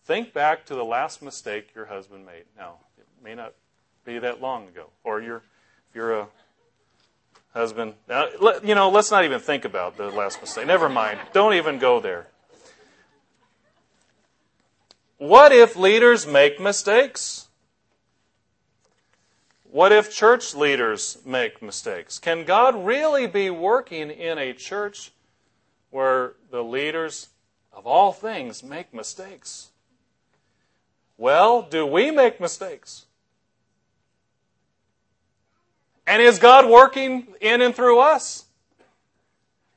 think back to the last mistake your husband made. Now, it may not be that long ago. Or you're, if you're a husband, now, you know, let's not even think about the last mistake. Never mind. Don't even go there. What if leaders make mistakes? What if church leaders make mistakes? Can God really be working in a church where the leaders of all things make mistakes? Well, do we make mistakes? And is God working in and through us?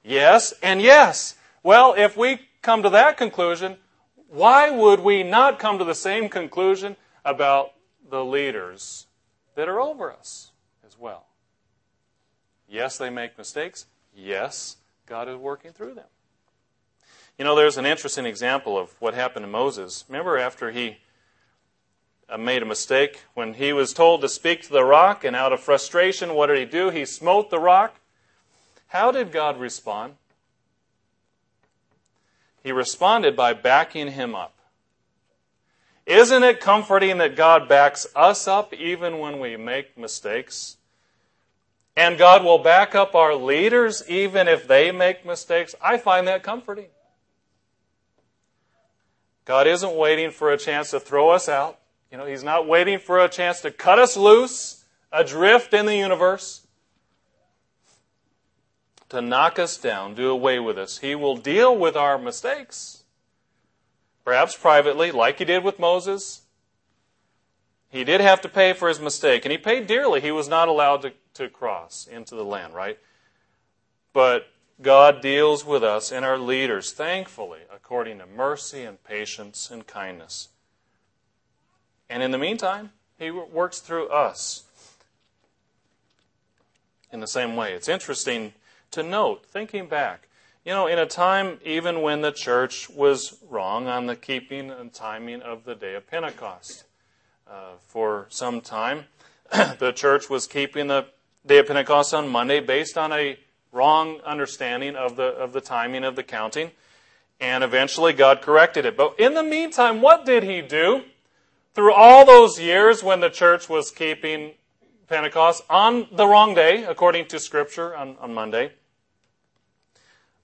Yes and yes. Well, if we come to that conclusion, why would we not come to the same conclusion about the leaders that are over us as well. Yes, they make mistakes. Yes, God is working through them. You know, there's an interesting example of what happened to Moses. Remember after he Uh, made a mistake, when he was told to speak to the rock, and out of frustration, what did he do? He smote the rock. How did God respond? He responded by backing him up. Isn't it comforting that God backs us up even when we make mistakes? And God will back up our leaders even if they make mistakes. I find that comforting. God isn't waiting for a chance to throw us out. You know, He's not waiting for a chance to cut us loose, adrift in the universe, to knock us down, do away with us. He will deal with our mistakes. Perhaps privately, like He did with Moses. He did have to pay for his mistake, and he paid dearly. He was not allowed to, to cross into the land, right? But God deals with us and our leaders, thankfully, according to mercy and patience and kindness. And in the meantime, He works through us in the same way. It's interesting to note, thinking back, you know, in a time even when the church was wrong on the keeping and timing of the day of Pentecost. Uh, for some time, the church was keeping the day of Pentecost on Monday based on a wrong understanding of the, of the timing of the counting. And eventually God corrected it. But in the meantime, what did he do? Through all those years when the church was keeping Pentecost on the wrong day, according to Scripture, on, on Monday,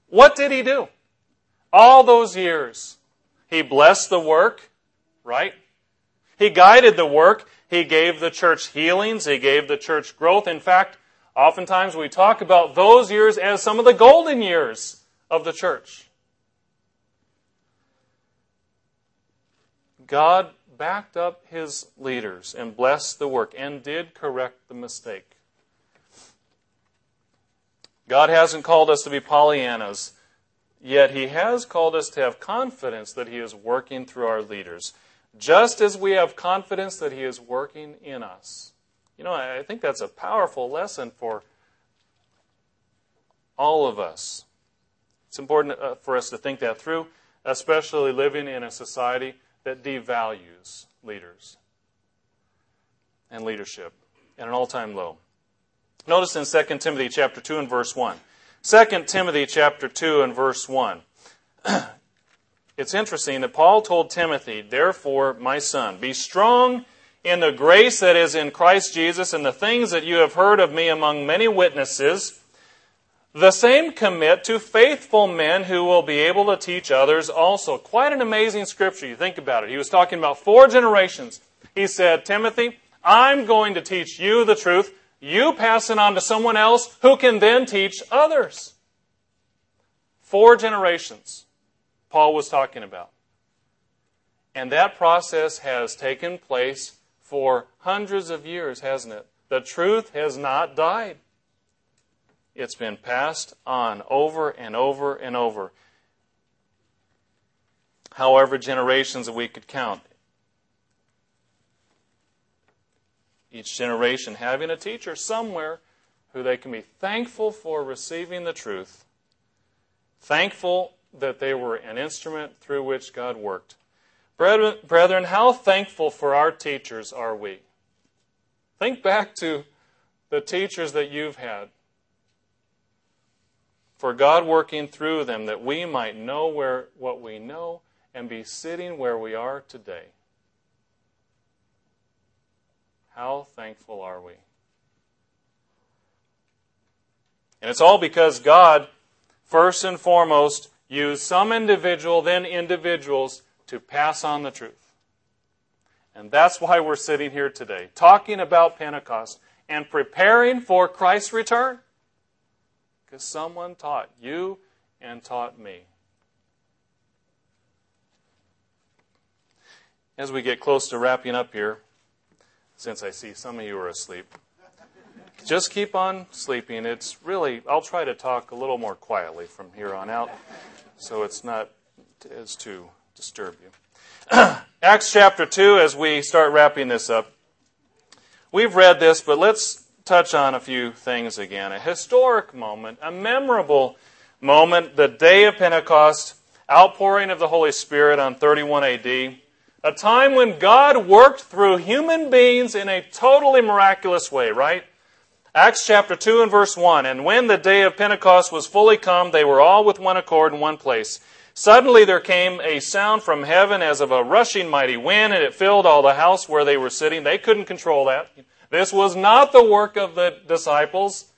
what did he do? All those years, he blessed the work, right? He guided the work. He gave the church healings. He gave the church growth. In fact, oftentimes we talk about those years as some of the golden years of the church. God backed up his leaders and blessed the work and did correct the mistake. God hasn't called us to be Pollyannas, yet he has called us to have confidence that he is working through our leaders just as we have confidence that He is working in us. You know, I think that's a powerful lesson for all of us. It's important uh, for us to think that through, especially living in a society that devalues leaders and leadership at an all-time low. Notice in 2 Timothy chapter 2 and verse 1. 2 Timothy chapter 2 and verse 1. it's interesting that Paul told Timothy, Therefore, my son, be strong in the grace that is in Christ Jesus and the things that you have heard of me among many witnesses. The same commit to faithful men who will be able to teach others also. Quite an amazing scripture. You think about it. He was talking about four generations. He said, Timothy, I'm going to teach you the truth. You pass it on to someone else who can then teach others. Four generations. Paul was talking about. And that process has taken place for hundreds of years, hasn't it? The truth has not died. It's been passed on over and over and over. However, generations that we could count. Each generation having a teacher somewhere who they can be thankful for receiving the truth, thankful that they were an instrument through which God worked. Brethren, how thankful for our teachers are we? Think back to the teachers that you've had. For God working through them that we might know where, what we know and be sitting where we are today. How thankful are we? And it's all because God, first and foremost, used some individual, then individuals, to pass on the truth. And that's why we're sitting here today, talking about Pentecost and preparing for Christ's return. Because someone taught you and taught me. As we get close to wrapping up here, since I see some of you are asleep, just keep on sleeping. It's really, I'll try to talk a little more quietly from here on out so it's not as to disturb you. Acts chapter 2, as we start wrapping this up. We've read this, but let's touch on a few things again. A historic moment, a memorable moment, the day of Pentecost, outpouring of the Holy Spirit on 31 AD, a time when God worked through human beings in a totally miraculous way, right? Acts chapter 2 and verse 1 And when the day of Pentecost was fully come, they were all with one accord in one place. Suddenly there came a sound from heaven as of a rushing mighty wind, and it filled all the house where they were sitting. They couldn't control that. This was not the work of the disciples,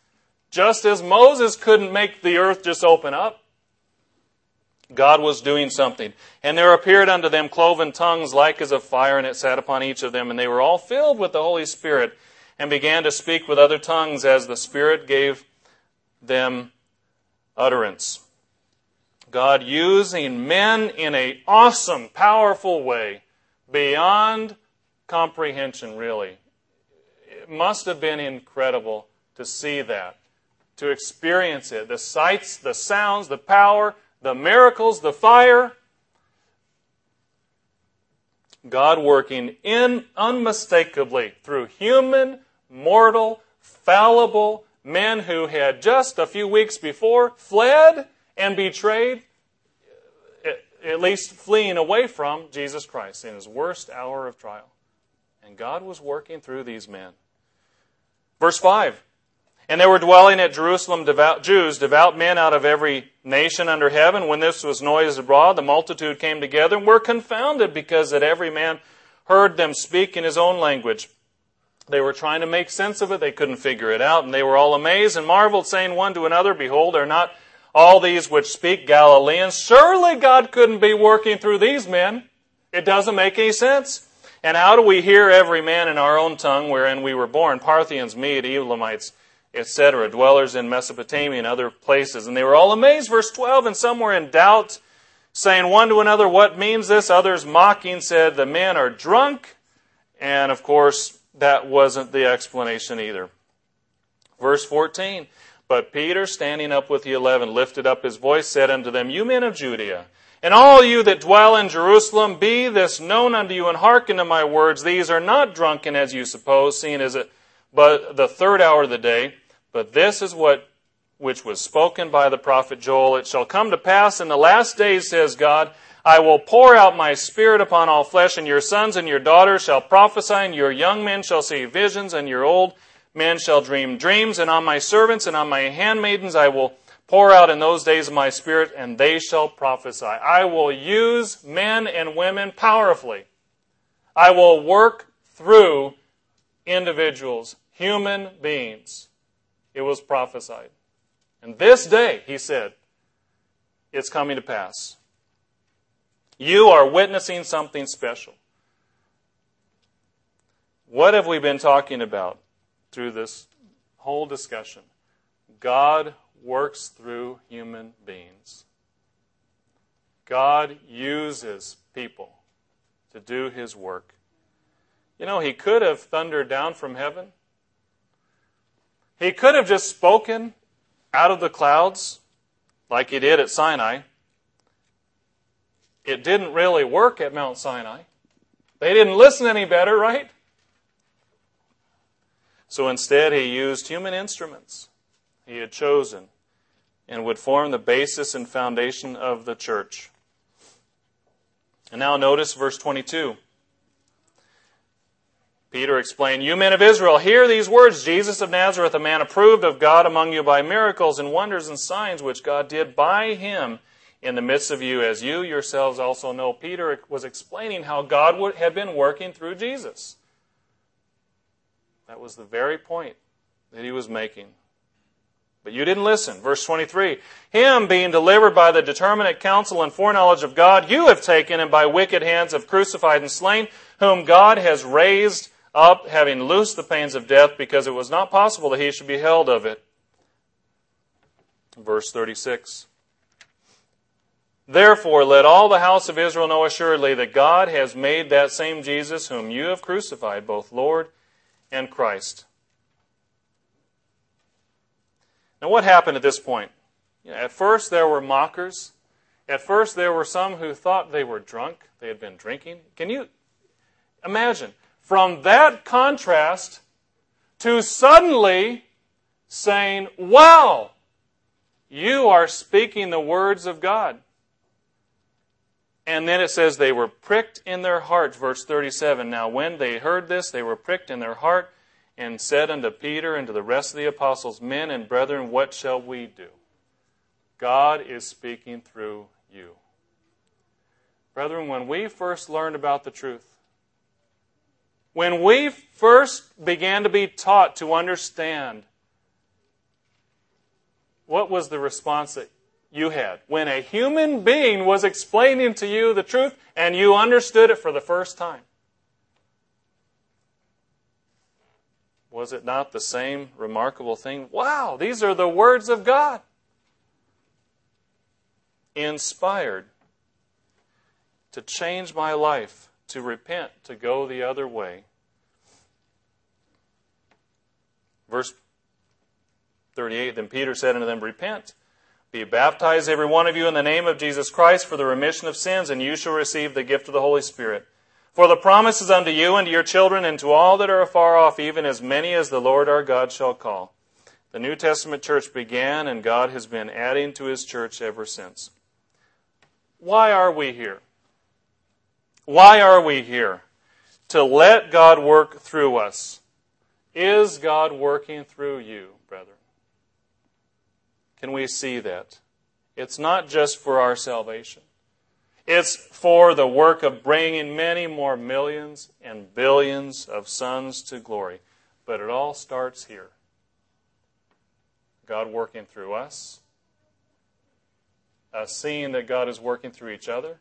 just as Moses couldn't make the earth just open up. God was doing something. And there appeared unto them cloven tongues like as of fire, and it sat upon each of them. And they were all filled with the Holy Spirit, and began to speak with other tongues as the Spirit gave them utterance. God using men in an awesome, powerful way, beyond comprehension, really. It must have been incredible to see that, to experience it. The sights, the sounds, the power, the miracles, the fire. God working in unmistakably through human, mortal, fallible men who had just a few weeks before fled and betrayed, at least fleeing away from Jesus Christ in his worst hour of trial. And God was working through these men. Verse 5 and there were dwelling at Jerusalem devout Jews, devout men out of every nation under heaven. When this was noised abroad, the multitude came together and were confounded because that every man heard them speak in his own language. They were trying to make sense of it. They couldn't figure it out. And they were all amazed and marveled, saying one to another, Behold, are not all these which speak Galileans? Surely God couldn't be working through these men. It doesn't make any sense. And how do we hear every man in our own tongue wherein we were born? Parthians, Mede, Elamites, etc., dwellers in Mesopotamia and other places. And they were all amazed, verse 12, and some were in doubt, saying one to another, What means this? Others mocking said, The men are drunk. And of course, that wasn't the explanation either. Verse 14, But Peter, standing up with the eleven, lifted up his voice, said unto them, You men of Judea, and all you that dwell in Jerusalem, be this known unto you, and hearken to my words. These are not drunken as you suppose, seeing as it but the third hour of the day. But this is what which was spoken by the prophet Joel. It shall come to pass in the last days, says God, I will pour out my spirit upon all flesh, and your sons and your daughters shall prophesy, and your young men shall see visions, and your old men shall dream dreams, and on my servants and on my handmaidens I will pour out in those days my spirit, and they shall prophesy. I will use men and women powerfully. I will work through individuals, human beings. It was prophesied. And this day, he said, it's coming to pass. You are witnessing something special. What have we been talking about through this whole discussion? God works through human beings. God uses people to do his work. You know, he could have thundered down from heaven. He could have just spoken out of the clouds like he did at Sinai. It didn't really work at Mount Sinai. They didn't listen any better, right? So instead, he used human instruments he had chosen and would form the basis and foundation of the church. And now notice verse 22. Peter explained, You men of Israel, hear these words Jesus of Nazareth, a man approved of God among you by miracles and wonders and signs which God did by him in the midst of you, as you yourselves also know. Peter was explaining how God had been working through Jesus. That was the very point that he was making. But you didn't listen. Verse 23 Him being delivered by the determinate counsel and foreknowledge of God, you have taken and by wicked hands have crucified and slain, whom God has raised up, having loosed the pains of death, because it was not possible that he should be held of it. Verse 36. Therefore, let all the house of Israel know assuredly that God has made that same Jesus, whom you have crucified, both Lord and Christ. Now, what happened at this point? You know, at first, there were mockers. At first, there were some who thought they were drunk. They had been drinking. Can you imagine? from that contrast to suddenly saying, Wow, you are speaking the words of God. And then it says they were pricked in their hearts, verse 37. Now, when they heard this, they were pricked in their heart and said unto Peter and to the rest of the apostles, Men and brethren, what shall we do? God is speaking through you. Brethren, when we first learned about the truth, when we first began to be taught to understand, what was the response that you had when a human being was explaining to you the truth and you understood it for the first time. Was it not the same remarkable thing? Wow, these are the words of God. Inspired to change my life, to repent, to go the other way. Verse 38 Then Peter said unto them, Repent be baptized, every one of you, in the name of Jesus Christ for the remission of sins, and you shall receive the gift of the Holy Spirit. For the promise is unto you and to your children and to all that are afar off, even as many as the Lord our God shall call. The New Testament church began, and God has been adding to his church ever since. Why are we here? Why are we here? To let God work through us. Is God working through you, brethren? Can we see that? It's not just for our salvation. It's for the work of bringing many more millions and billions of sons to glory. But it all starts here. God working through us, us seeing that God is working through each other,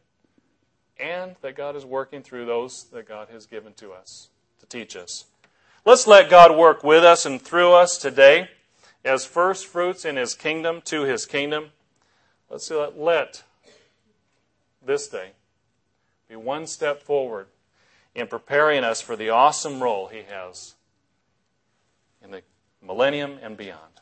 and that God is working through those that God has given to us to teach us. Let's let God work with us and through us today as first fruits in his kingdom to his kingdom. Let's let, let this day be one step forward in preparing us for the awesome role he has in the millennium and beyond.